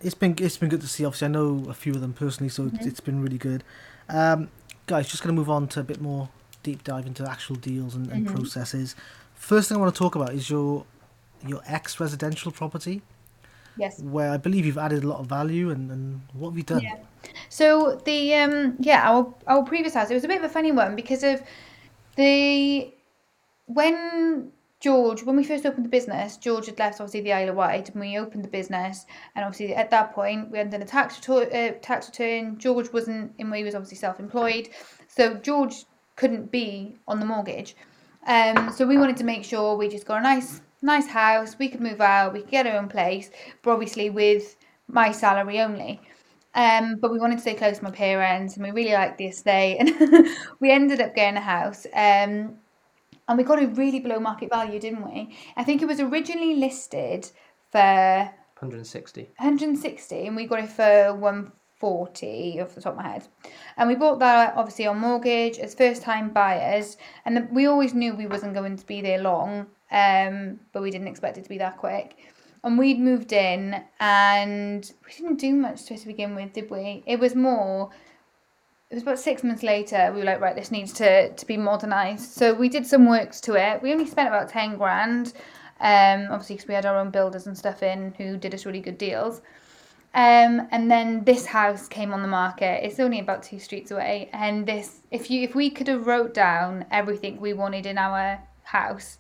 It's been it's been good to see. Obviously, I know a few of them personally, so it's it's been really good. Um, guys, just going to move on to a bit more deep dive into actual deals and, and processes. First thing I want to talk about is your your ex residential property, yes where I believe you've added a lot of value. And, and what have you done? Yeah. So the um yeah our our previous house it was a bit of a funny one because of the when George when we first opened the business George had left obviously the Isle of Wight and we opened the business and obviously at that point we hadn't done a tax return uh, tax return George wasn't in he was obviously self-employed so George couldn't be on the mortgage. Um so we wanted to make sure we just got a nice nice house. We could move out. We could get our own place but obviously with my salary only. Um, but we wanted to stay close to my parents and we really liked the estate and <laughs> we ended up getting a house um, and we got it really below market value didn't we? I think it was originally listed for 160. 160 and we got it for 140 off the top of my head. And we bought that obviously on mortgage as first time buyers. And the, we always knew we wasn't going to be there long um, but we didn't expect it to be that quick. And we'd moved in and we didn't do much to it to begin with did we? It was more it was about six months later we were like right this needs to, to be modernized. So we did some works to it. We only spent about 10 grand um, obviously because we had our own builders and stuff in who did us really good deals um, and then this house came on the market it's only about two streets away and this if you if we could have wrote down everything we wanted in our house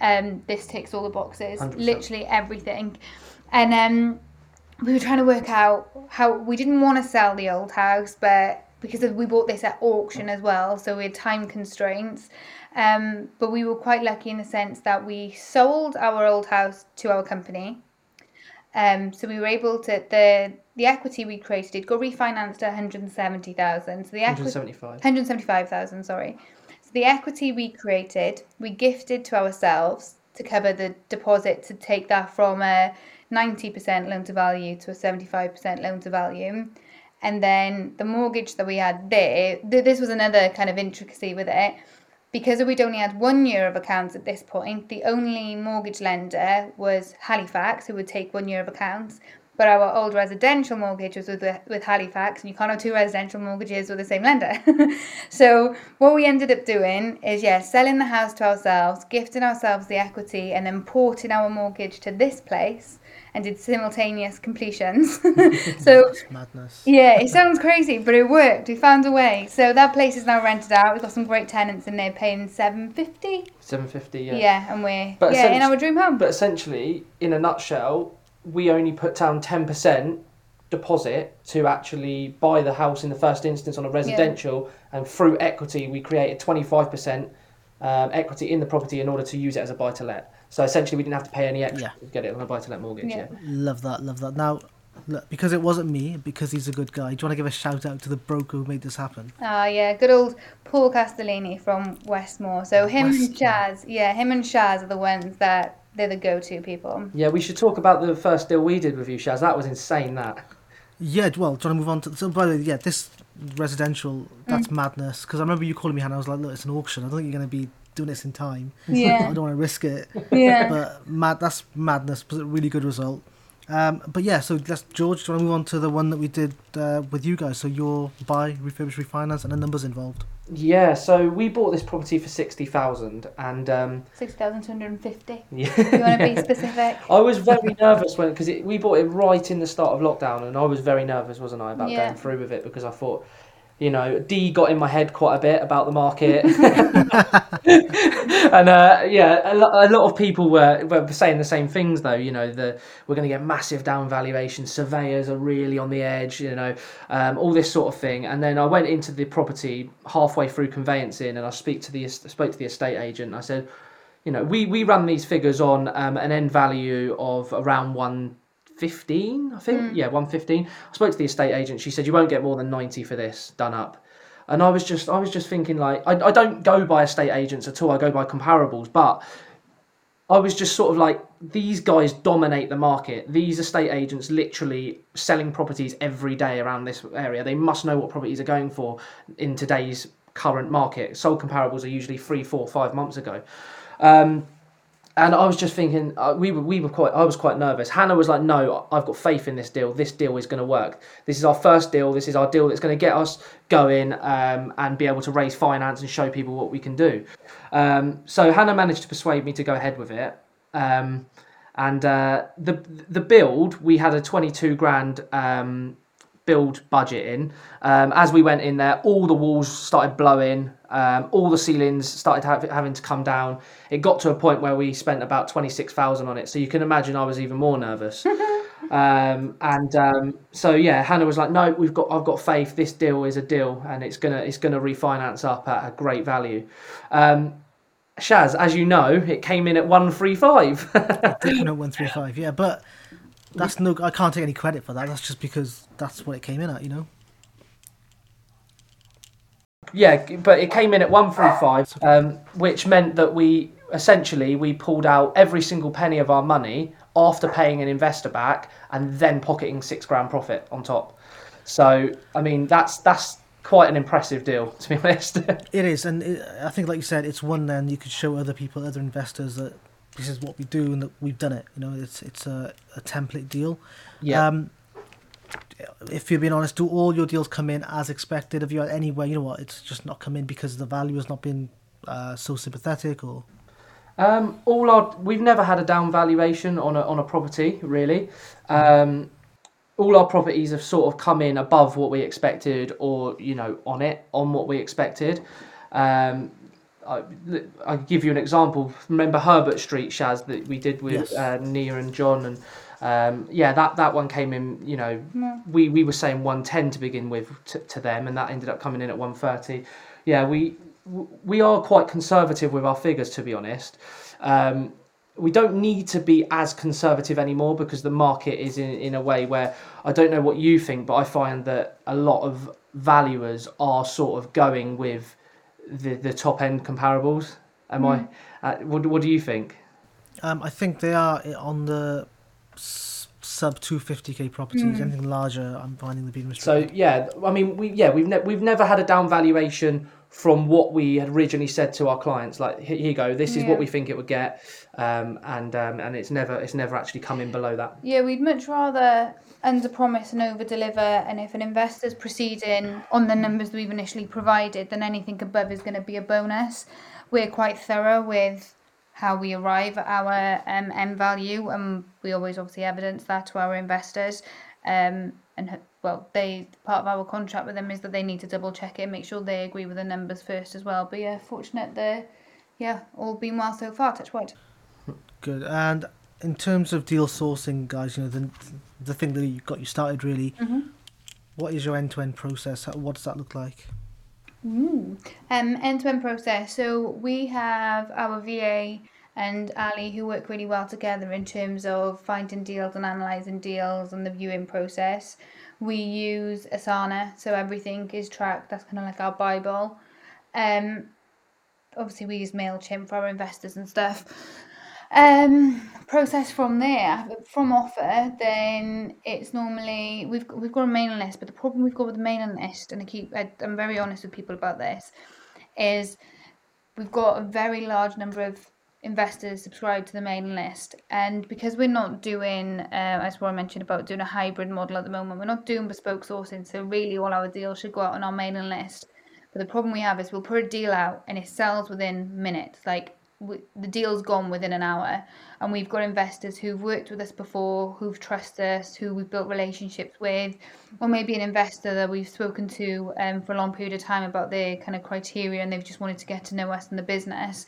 um, this ticks all the boxes 100%. literally everything and um, we were trying to work out how we didn't want to sell the old house, but because we bought this at auction as well, so we had time constraints. Um, but we were quite lucky in the sense that we sold our old house to our company. Um, so we were able to the the equity we created it got refinanced at 170,000. So the equity 175. 175,000, sorry. So the equity we created, we gifted to ourselves to cover the deposit to take that from a 90% loan to value to a 75% loan to value. And then the mortgage that we had there, th- this was another kind of intricacy with it. Because we'd only had one year of accounts at this point, the only mortgage lender was Halifax, who would take one year of accounts. But our old residential mortgage was with, with Halifax, and you can't have two residential mortgages with the same lender. <laughs> so what we ended up doing is, yeah, selling the house to ourselves, gifting ourselves the equity, and then porting our mortgage to this place and did simultaneous completions. <laughs> <laughs> so madness. yeah, it sounds crazy, but it worked. We found a way. So that place is now rented out. We've got some great tenants in there paying seven fifty. 750, Yeah. yeah. and we're But yeah in our dream home. But essentially, in a nutshell, we only put down 10% deposit to actually buy the house in the first instance on a residential, and through equity, we created 25% um, equity in the property in order to use it as a buy to let. So essentially, we didn't have to pay any extra Yeah. to get it on a buy to let mortgage. Yeah. Yeah. Love that, love that. Now, look, because it wasn't me, because he's a good guy, do you want to give a shout out to the broker who made this happen? Ah, yeah, good old Paul Castellini from Westmore. So him and Shaz, yeah, him and Shaz are the ones that they're the go-to people. Yeah, we should talk about the first deal we did with you, Shaz. That was insane. That. Yeah, well, do you want to move on to. So, by the way, yeah, this residential, that's Mm. madness. Because I remember you calling me, Hannah, I was like, look, it's an auction. I don't think you're going to be doing this in time. Yeah. <laughs> I don't want to risk it. yeah. But mad, that's madness. But a really good result. Um, but yeah, so let's George. Do you want to move on to the one that we did uh, with you guys? So your buy, refurbish, refinance, and the numbers involved. Yeah, so we bought this property for 60000 and um, Six thousand two hundred and fifty. yeah. <laughs> You want to be specific? <laughs> I was very nervous when because we bought it right in the start of lockdown, and I was very nervous, wasn't I, about Yeah. going through with it because I thought, you know, D got in my head quite a bit about the market, <laughs> <laughs> and uh, yeah, a, lo- a lot of people were, were saying the same things though. You know, the we're going to get massive down valuations, surveyors are really on the edge, you know, um, all this sort of thing. And then I went into the property halfway through conveyancing, and I speak to the spoke to the estate agent. And I said you know, we, we run these figures on um, an end value of around 115, I think. Yeah, 115. I spoke to the estate agent. She said you won't get more than 90 for this done up. And I was just I was just thinking like I, I don't go by estate agents at all. I go by comparables, but I was just sort of like these guys dominate the market. These estate agents literally selling properties every day around this area. They must know what properties are going for in today's current market. Sold comparables are usually three, four, five months ago. Um, and I was just thinking, uh, we were, we were quite, I was quite nervous. Hannah was like, no, I've got faith in this deal. This deal is going to work. This is our first deal. This is our deal that's going to get us going um, and be able to raise finance and show people what we can do. Um, so Hannah managed to persuade me to go ahead with it. Um, and uh, the the build, we had a 22 grand um, build budget in. Um, as we went in there, all the walls started blowing, um, all the ceilings started have, having to come down. It got to a point where we spent about twenty six thousand on it. So you can imagine I was even more nervous. <laughs> um, and um, so yeah, Hannah was like, "No, we've got, I've got faith. This deal is a deal, and it's gonna, it's gonna refinance up at a great value." Um, Shaz, as you know, it came in at one three five. <laughs> no one three five. Yeah, but that's no. I can't take any credit for that. That's just because that's what it came in at. You know. Yeah, but it came in at one three five, um, which meant that we essentially we pulled out every single penny of our money after paying an investor back and then pocketing six grand profit on top. So I mean that's that's quite an impressive deal <laughs> to be honest. It is, and it, I think, like you said, it's one. Then you could show other people, other investors, that this is what we do and that we've done it. You know, it's it's a, a template deal. yeah. Um, if you're being honest, do all your deals come in as expected? If you're anywhere, you know what, it's just not come in because the value has not been uh, so sympathetic, or Um, all our we've never had a down valuation on a on a property really. Um, all our properties have sort of come in above what we expected, or you know, on it on what we expected. Um, I I give you an example. Remember Herbert Street, Shaz, that we did with Yes. uh, Nia and John, and Um, yeah, that, that one came in. You know, we, we were saying one ten to begin with to, to them, and that ended up coming in at one thirty. Yeah, we we are quite conservative with our figures, to be honest. Um, we don't need to be as conservative anymore because the market is in, in a way where I don't know what you think, but I find that a lot of valuers are sort of going with the, the top end comparables. Am I? Uh, what, what do you think? Um, I think they are on the s- sub 250k properties. Anything larger, I'm finding the being So restricted. yeah, I mean, we yeah we've ne- we've never had a down valuation from what we had originally said to our clients. Like here you go, this is Yeah. what we think it would get, um, and um, and it's never it's never actually come in below that. Yeah, we'd much rather under promise and over deliver. And if an investor's proceeding on the numbers we've initially provided, then anything above is going to be a bonus. We're quite thorough with how we arrive at our um, end value, and we always obviously evidence that to our investors. Um, and well, they part of our contract with them is that they need to double check it, make sure they agree with the numbers first as well. But yeah, fortunate the yeah, all been well so far. Touch wood. Good. And in terms of deal sourcing, guys, you know the the thing that you got you started really. What is your end to end process? What does that look like? Um, end-to-end process. So we have our VA and Ali who work really well together in terms of finding deals and analysing deals and the viewing process. We use Asana, so everything is tracked. That's kind of like our Bible. Um, obviously we use Mailchimp for our investors and stuff. Um, process from there, from offer, then it's normally we've we've got a mailing list, but the problem we've got with the mailing list, and I keep I, I'm very honest with people about this, is we've got a very large number of investors subscribed to the mailing list and because we're not doing uh, as I mentioned about doing a hybrid model at the moment we're not doing bespoke sourcing so really all our deals should go out on our mailing list. But the problem we have is we'll put a deal out and it sells within minutes like the deal's gone within an hour and we've got investors who've worked with us before who've trusted us who we've built relationships with or maybe an investor that we've spoken to um, for a long period of time about their kind of criteria and they've just wanted to get to know us and the business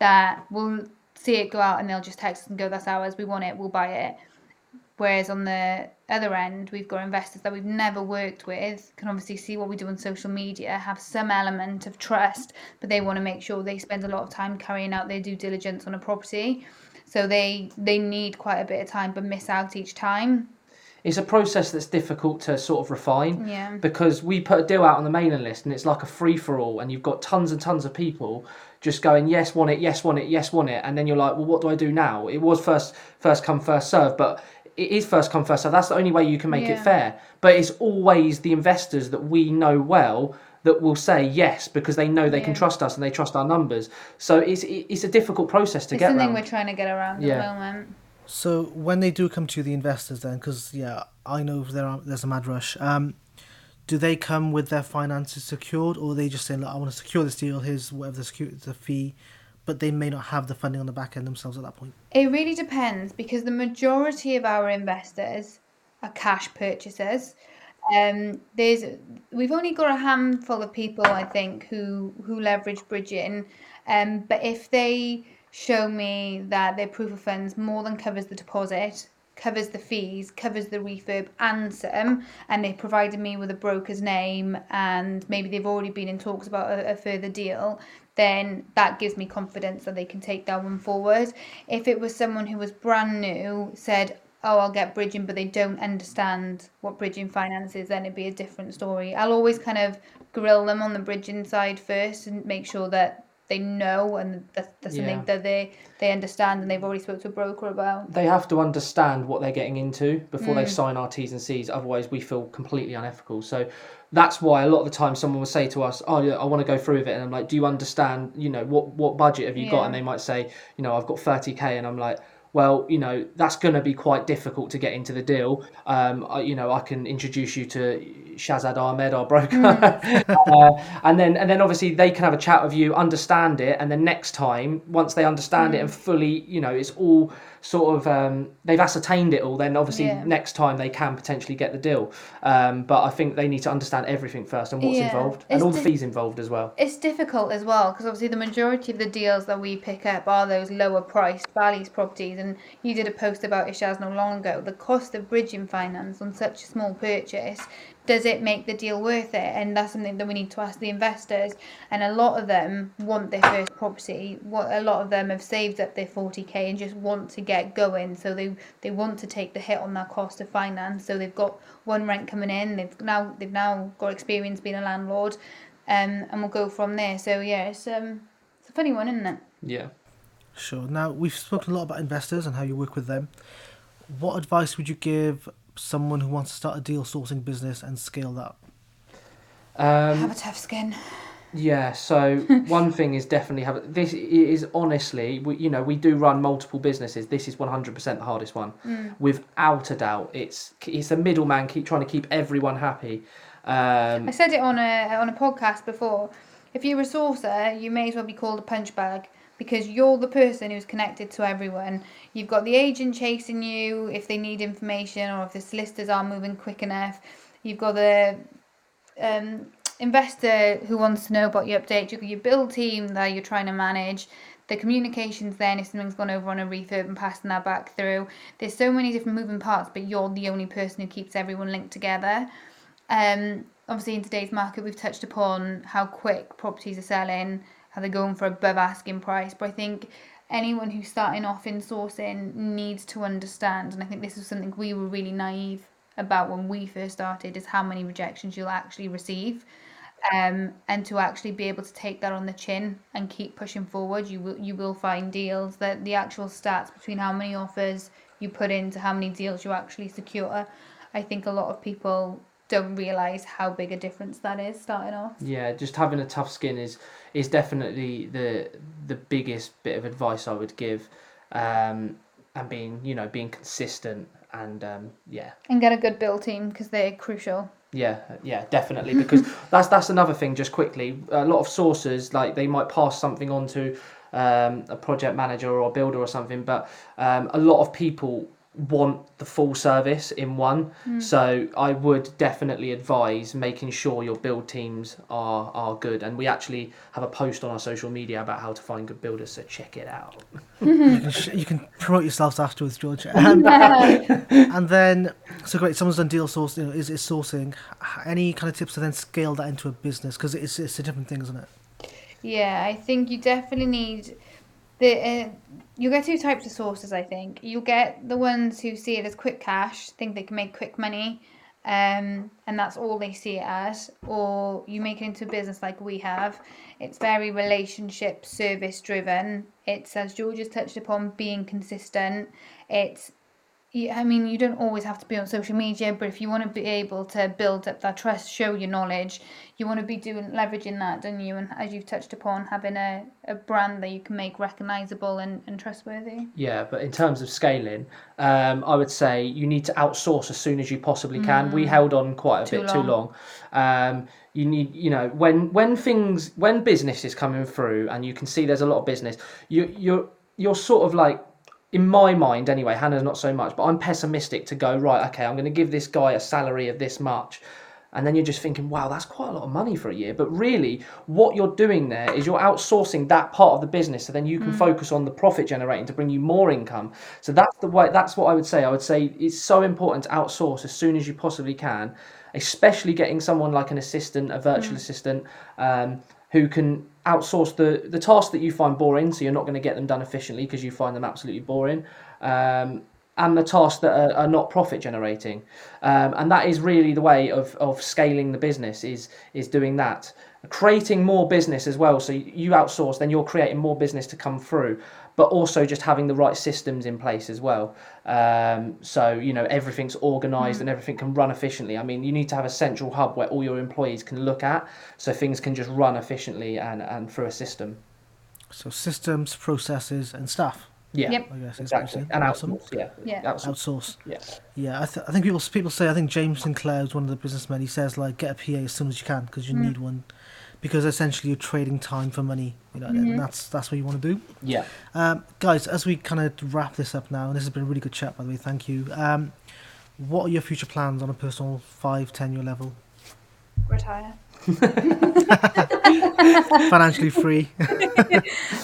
that will see it go out and they'll just text us and go that's ours we want it we'll buy it Whereas on the other end, we've got investors that we've never worked with, can obviously see what we do on social media, have some element of trust, but they want to make sure they spend a lot of time carrying out their due diligence on a property. So they they need quite a bit of time, but miss out each time. It's a process that's difficult to sort of refine. Yeah. because we put a deal out on the mailing list and it's like a free for all and you've got tons and tons of people just going yes want it yes want it yes want it and then you're like well what do I do now it was first first come first serve but it is first come first So that's the only way you can make it fair but it's always the investors that we know well that will say yes because they know they can trust us and they trust our numbers so it's it's a difficult process to get. It's get something around we're trying to get around at the moment. So when they do come to the investors, then because yeah, I know there are there's a mad rush. Um, do they come with their finances secured, or they just say, "Look, I want to secure this deal. Here's whatever the security the fee," but they may not have the funding on the back end themselves at that point. It really depends because the majority of our investors are cash purchasers. Um, there's we've only got a handful of people I think who who leverage bridging, um, but if they show me that their proof of funds more than covers the deposit, covers the fees, covers the refurb and some, and they provided me with a broker's name and maybe they've already been in talks about a, a further deal, then that gives me confidence that they can take that one forward. If it was someone who was brand new, said, Oh, I'll get bridging, but they don't understand what bridging finance is, then it'd be a different story. I'll always kind of grill them on the bridging side first and make sure that they know and that's, that's something Yeah. that they they understand and they've already spoke to a broker about. they have to understand what they're getting into before Mm. they sign our T's and C's. Otherwise, we feel completely unethical. So that's why a lot of the time someone will say to us, "Oh, yeah, I want to go through with it," and I'm like, "Do you understand? You know, what what budget have you got?" And they might say, "You know, I've got 30k," and I'm like. Well, you know that's going to be quite difficult to get into the deal. Um, I, you know, I can introduce you to Shazad Ahmed, our broker, <laughs> uh, and then and then obviously they can have a chat with you, understand it, and then next time, once they understand it and fully, you know, it's all sort of um, they've ascertained it all, then obviously Yeah. next time they can potentially get the deal. Um, but I think they need to understand everything first and what's Yeah. involved and It's all the di- fees involved as well. It's difficult as well because obviously the majority of the deals that we pick up are those lower priced valleys properties. And you did a post about Ishaz not long ago. The cost of bridging finance on such a small purchase, does it make the deal worth it? And that's something that we need to ask the investors. And a lot of them want their first property. What a lot of them have saved up their 40k and just want to get going. So they they want to take the hit on that cost of finance. So they've got one rent coming in. They've now they've now got experience being a landlord um, and we'll go from there. So yeah, it's um, it's a funny one, isn't it? Yeah. Sure. Now we've spoken a lot about investors and how you work with them. What advice would you give someone who wants to start a deal sourcing business and scale that? Um, Have a tough skin. Yeah, so <laughs> one thing is definitely have this is honestly, we, you know, we do run multiple businesses. This is 100% the hardest one, without a doubt. It's it's a middleman keep trying to keep everyone happy. Um, I said it on a on a podcast before. If you're a sourcer, you may as well be called a punch bag because you're the person who's connected to everyone. You've got the agent chasing you if they need information or if the solicitors aren't moving quick enough. You've got the um, investor who wants to know about your update. You've got your build team that you're trying to manage. The communications then if something's gone over on a refurb and passing that back through. There's so many different moving parts, but you're the only person who keeps everyone linked together. Um, obviously, in today's market, we've touched upon how quick properties are selling, how they're going for above asking price. But I think anyone who's starting off in sourcing needs to understand, and I think this is something we were really naive about when we first started, is how many rejections you'll actually receive. Um, and to actually be able to take that on the chin and keep pushing forward, you will you will find deals that the actual stats between how many offers you put into how many deals you actually secure. I think a lot of people don't realize how big a difference that is starting off. yeah, just having a tough skin is is definitely the the biggest bit of advice I would give, um, and being you know being consistent and um, yeah, And get a good build team because they're crucial. Yeah, yeah, definitely. Because <laughs> that's that's another thing. Just quickly, a lot of sourcers like they might pass something on to um, a project manager or a builder or something, but um, a lot of people want the full service in one. So I would definitely advise making sure your build teams are are good. And we actually have a post on our social media about how to find good builders. So check it out. You can, sh- you can promote yourselves afterwards, George. Um, <laughs> and then, so great. Someone's done deal sourcing. You know, is is sourcing? Any kind of tips to then scale that into a business? Because it's it's a different thing, isn't it? Yeah, I think you definitely need the. Uh, you get two types of sourcers. I think you get the ones who see it as quick cash, think they can make quick money, um, and that's all they see it as. Or you make it into a business like we have. It's very relationship service driven. It's as George has touched upon, being consistent. It's I mean, you don't always have to be on social media, but if you want to be able to build up that trust, show your knowledge, you want to be doing leveraging that, don't you? And as you've touched upon, having a, a brand that you can make recognizable and, and trustworthy. Yeah, but in terms of scaling, um, I would say you need to outsource as soon as you possibly can. We held on quite a Too bit too long. long. Um, you need, you know, when when things when business is coming through and you can see there's a lot of business, you you're you're sort of like. In my mind, anyway, Hannah's not so much, but I'm pessimistic to go, right, okay, I'm going to give this guy a salary of this much. And then you're just thinking, wow, that's quite a lot of money for a year. But really, what you're doing there is you're outsourcing that part of the business, so then you can focus on the profit generating to bring you more income. So that's the way. That's what I would say. I would say it's so important to outsource as soon as you possibly can, especially getting someone like an assistant, a virtual assistant, um, who can outsource the the tasks that you find boring. So you're not going to get them done efficiently because you find them absolutely boring. Um, and the tasks that are, are not profit generating um, and that is really the way of, of scaling the business is is doing that creating more business as well so you outsource then you're creating more business to come through but also just having the right systems in place as well um, so you know everything's organized and everything can run efficiently i mean you need to have a central hub where all your employees can look at so things can just run efficiently and, and through a system So systems, processes, and staff. yeah Yep. I guess is what you're exactly and Awesome. outsource yeah Yeah. outsource Outsource. yeah Yeah, I, th- I think people people say I think James Sinclair is one of the businessmen. He says like get a PA as soon as you can because you Mm. need one because essentially you're trading time for money. You know, and that's that's what you want to do. Yeah. Um, guys, as we kind of wrap this up now, and this has been a really good chat, by the way. Thank you. Um, what are your future plans on a personal five, ten year level? Retire. <laughs> Financially free. <laughs>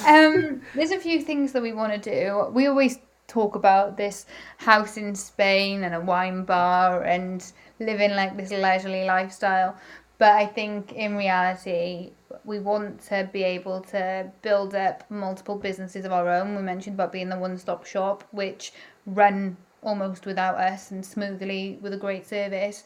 um, there's a few things that we want to do. We always talk about this house in Spain and a wine bar and living like this leisurely lifestyle. But I think in reality, we want to be able to build up multiple businesses of our own. We mentioned about being the one stop shop, which run almost without us and smoothly with a great service.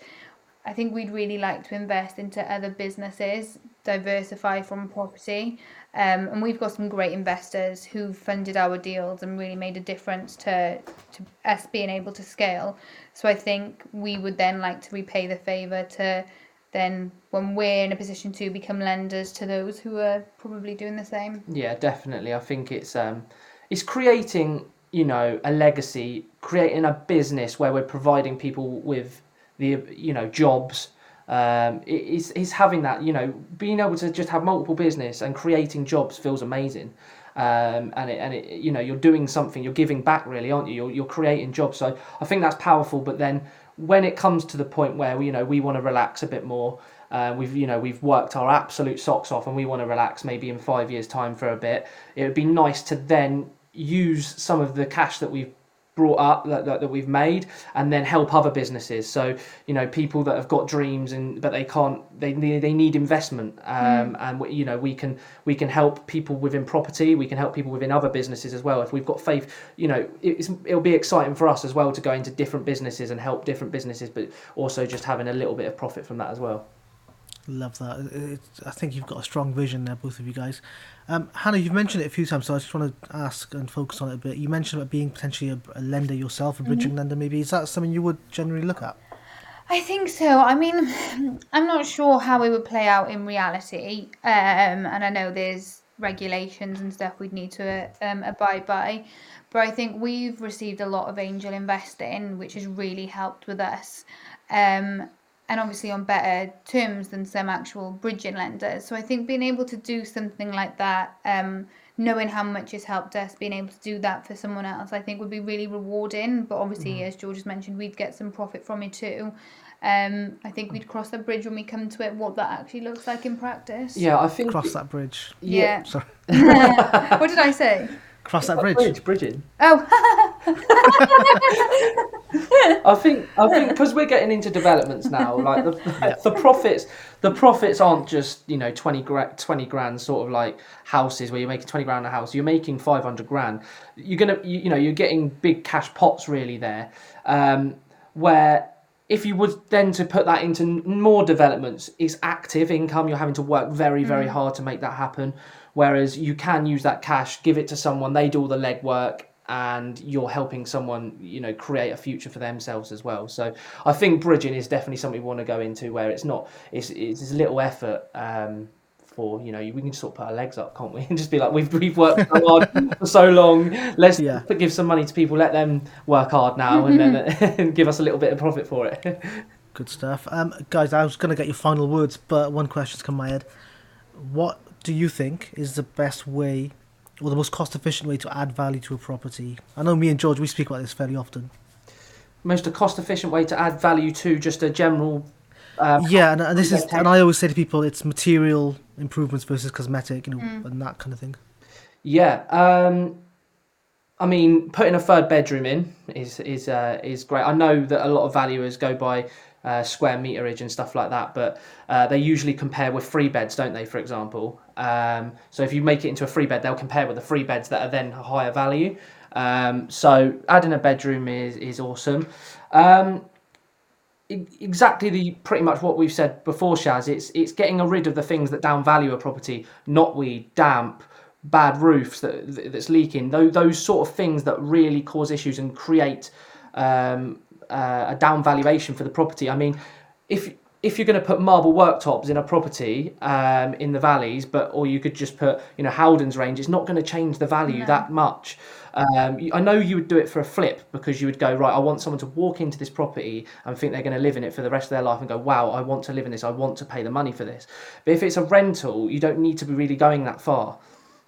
I think we'd really like to invest into other businesses, diversify from property. Um, and we've got some great investors who've funded our deals and really made a difference to, to us being able to scale. So I think we would then like to repay the favour to then, when we're in a position to become lenders to those who are probably doing the same. Yeah, definitely. I think it's um, it's creating you know a legacy, creating a business where we're providing people with the you know jobs. Um, it- it's, it's having that you know being able to just have multiple business and creating jobs feels amazing. Um, and it, and it, you know you're doing something you're giving back really aren't you you're, you're creating jobs so I think that's powerful but then when it comes to the point where you know we want to relax a bit more uh, we've you know we've worked our absolute socks off and we want to relax maybe in five years time for a bit it would be nice to then use some of the cash that we've brought up that, that, that we've made and then help other businesses. So you know people that have got dreams and but they can't they need they need investment. Um, and we, you know we can we can help people within property. We can help people within other businesses as well. If we've got faith you know it's, it'll be exciting for us as well to go into different businesses and help different businesses but also just having a little bit of profit from that as well Love that. I think you've got a strong vision there, both of you guys. Um, Hannah, you've mentioned it a few times, so I just want to ask and focus on it a bit. You mentioned about being potentially a, a lender yourself, a bridging lender, maybe. Is that something you would generally look at? I think so. I mean, <laughs> I'm not sure how it would play out in reality. Um, and I know there's regulations and stuff we'd need to um, abide by. But I think we've received a lot of angel investing, which has really helped with us. Um, and obviously on better terms than some actual bridging lenders. So I think being able to do something like that, um, knowing how much has helped us, being able to do that for someone else, I think would be really rewarding. But obviously, as George has mentioned, we'd get some profit from it too. Um, I think we'd cross the bridge when we come to it, what that actually looks like in practice. yeah i think Cross that bridge. Yeah. Sorry. <laughs> what did I say? Cross that bridge. bridge bridging Oh, <laughs> <laughs> I think I think because we're getting into developments now, like the, <laughs> the profits, the profits aren't just you know 20 gra- 20 grand sort of like houses where you're making 20 grand a house. You're making 500 grand. You're gonna you, you know you're getting big cash pots really there, um, where if you would then to put that into more developments, it's active income. You're having to work very very hard to make that happen. Whereas you can use that cash, give it to someone, they do all the legwork, and you're helping someone you know create a future for themselves as well so i think bridging is definitely something we want to go into where it's not it's it's a little effort um for you know we can just sort of put our legs up can't we <laughs> and just be like we've, we've worked so hard <laughs> for so long let's Yeah. give some money to people let them work hard now and then and <laughs> give us a little bit of profit for it Good stuff. Um, guys, I was going to get your final words, but one question's come to my head. What do you think is the best way or the most cost efficient way to add value to a property? I know me and George, we speak about this fairly often. most cost efficient way to add value to just a general um, Yeah, and, and this is, and I always say to people, it's material improvements versus cosmetic, you know, and that kind of thing. Yeah, um, I mean, putting a third bedroom in is is uh, is great. I know that a lot of valuers go by uh, square meterage and stuff like that, but uh, they usually compare with free beds, don't they? For example, um, so if you make it into a free bed, they'll compare with the free beds that are then higher value. Um, so adding a bedroom is is awesome. Um, exactly the pretty much what we've said before, Shaz. It's it's getting rid of the things that downvalue a property, knotweed, damp, bad roofs that that's leaking. Those those sort of things that really cause issues and create um, uh, a down valuation for the property. I mean, if if you're going to put marble worktops in a property um, in the valleys, but or you could just put you know Howdens range, it's not going to change the value No. that much. Um, I know you would do it for a flip because you would go right. I want someone to walk into this property and think they're going to live in it for the rest of their life and go, wow, I want to live in this. I want to pay the money for this. But if it's a rental, you don't need to be really going that far.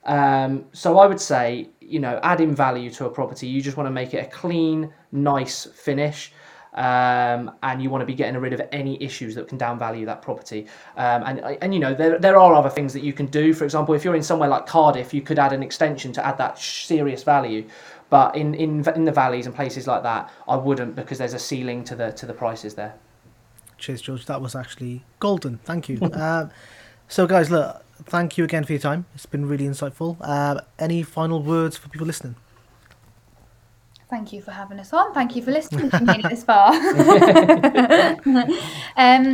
Um, so I would say, you know, adding value to a property, you just want to make it a clean, nice finish. Um, and you want to be getting rid of any issues that can downvalue that property. Um, and and you know there, there are other things that you can do. For example, if you're in somewhere like Cardiff, you could add an extension to add that serious value. But in, in in the valleys and places like that, I wouldn't because there's a ceiling to the to the prices there. Cheers, George. That was actually golden. Thank you. <laughs> uh, so, guys, look, thank you again for your time. It's been really insightful. Uh, any final words for people listening? Thank you for having us on. Thank you for listening if you made it this far. <laughs> um,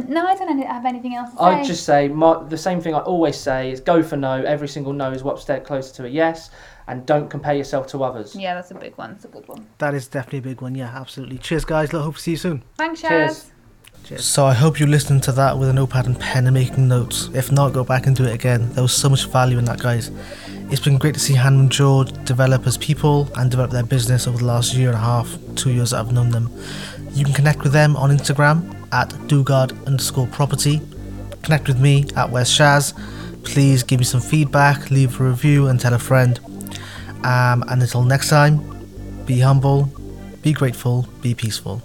no, I don't have anything else to say. I'd just say my, the same thing I always say is go for no. Every single no is one step closer to a yes, and don't compare yourself to others. Yeah, that's a big one. It's a good one. That is definitely a big one. Yeah, absolutely. Cheers, guys. Look, hope to see you soon. Thanks, Cheers. Shaz. So I hope you listened to that with a notepad and pen and making notes. If not, go back and do it again. There was so much value in that, guys. It's been great to see Han and George develop as people and develop their business over the last year and a half, two years that I've known them. You can connect with them on Instagram at dugard underscore property. Connect with me at West Shaz. Please give me some feedback, leave a review, and tell a friend. Um, and until next time, be humble, be grateful, be peaceful.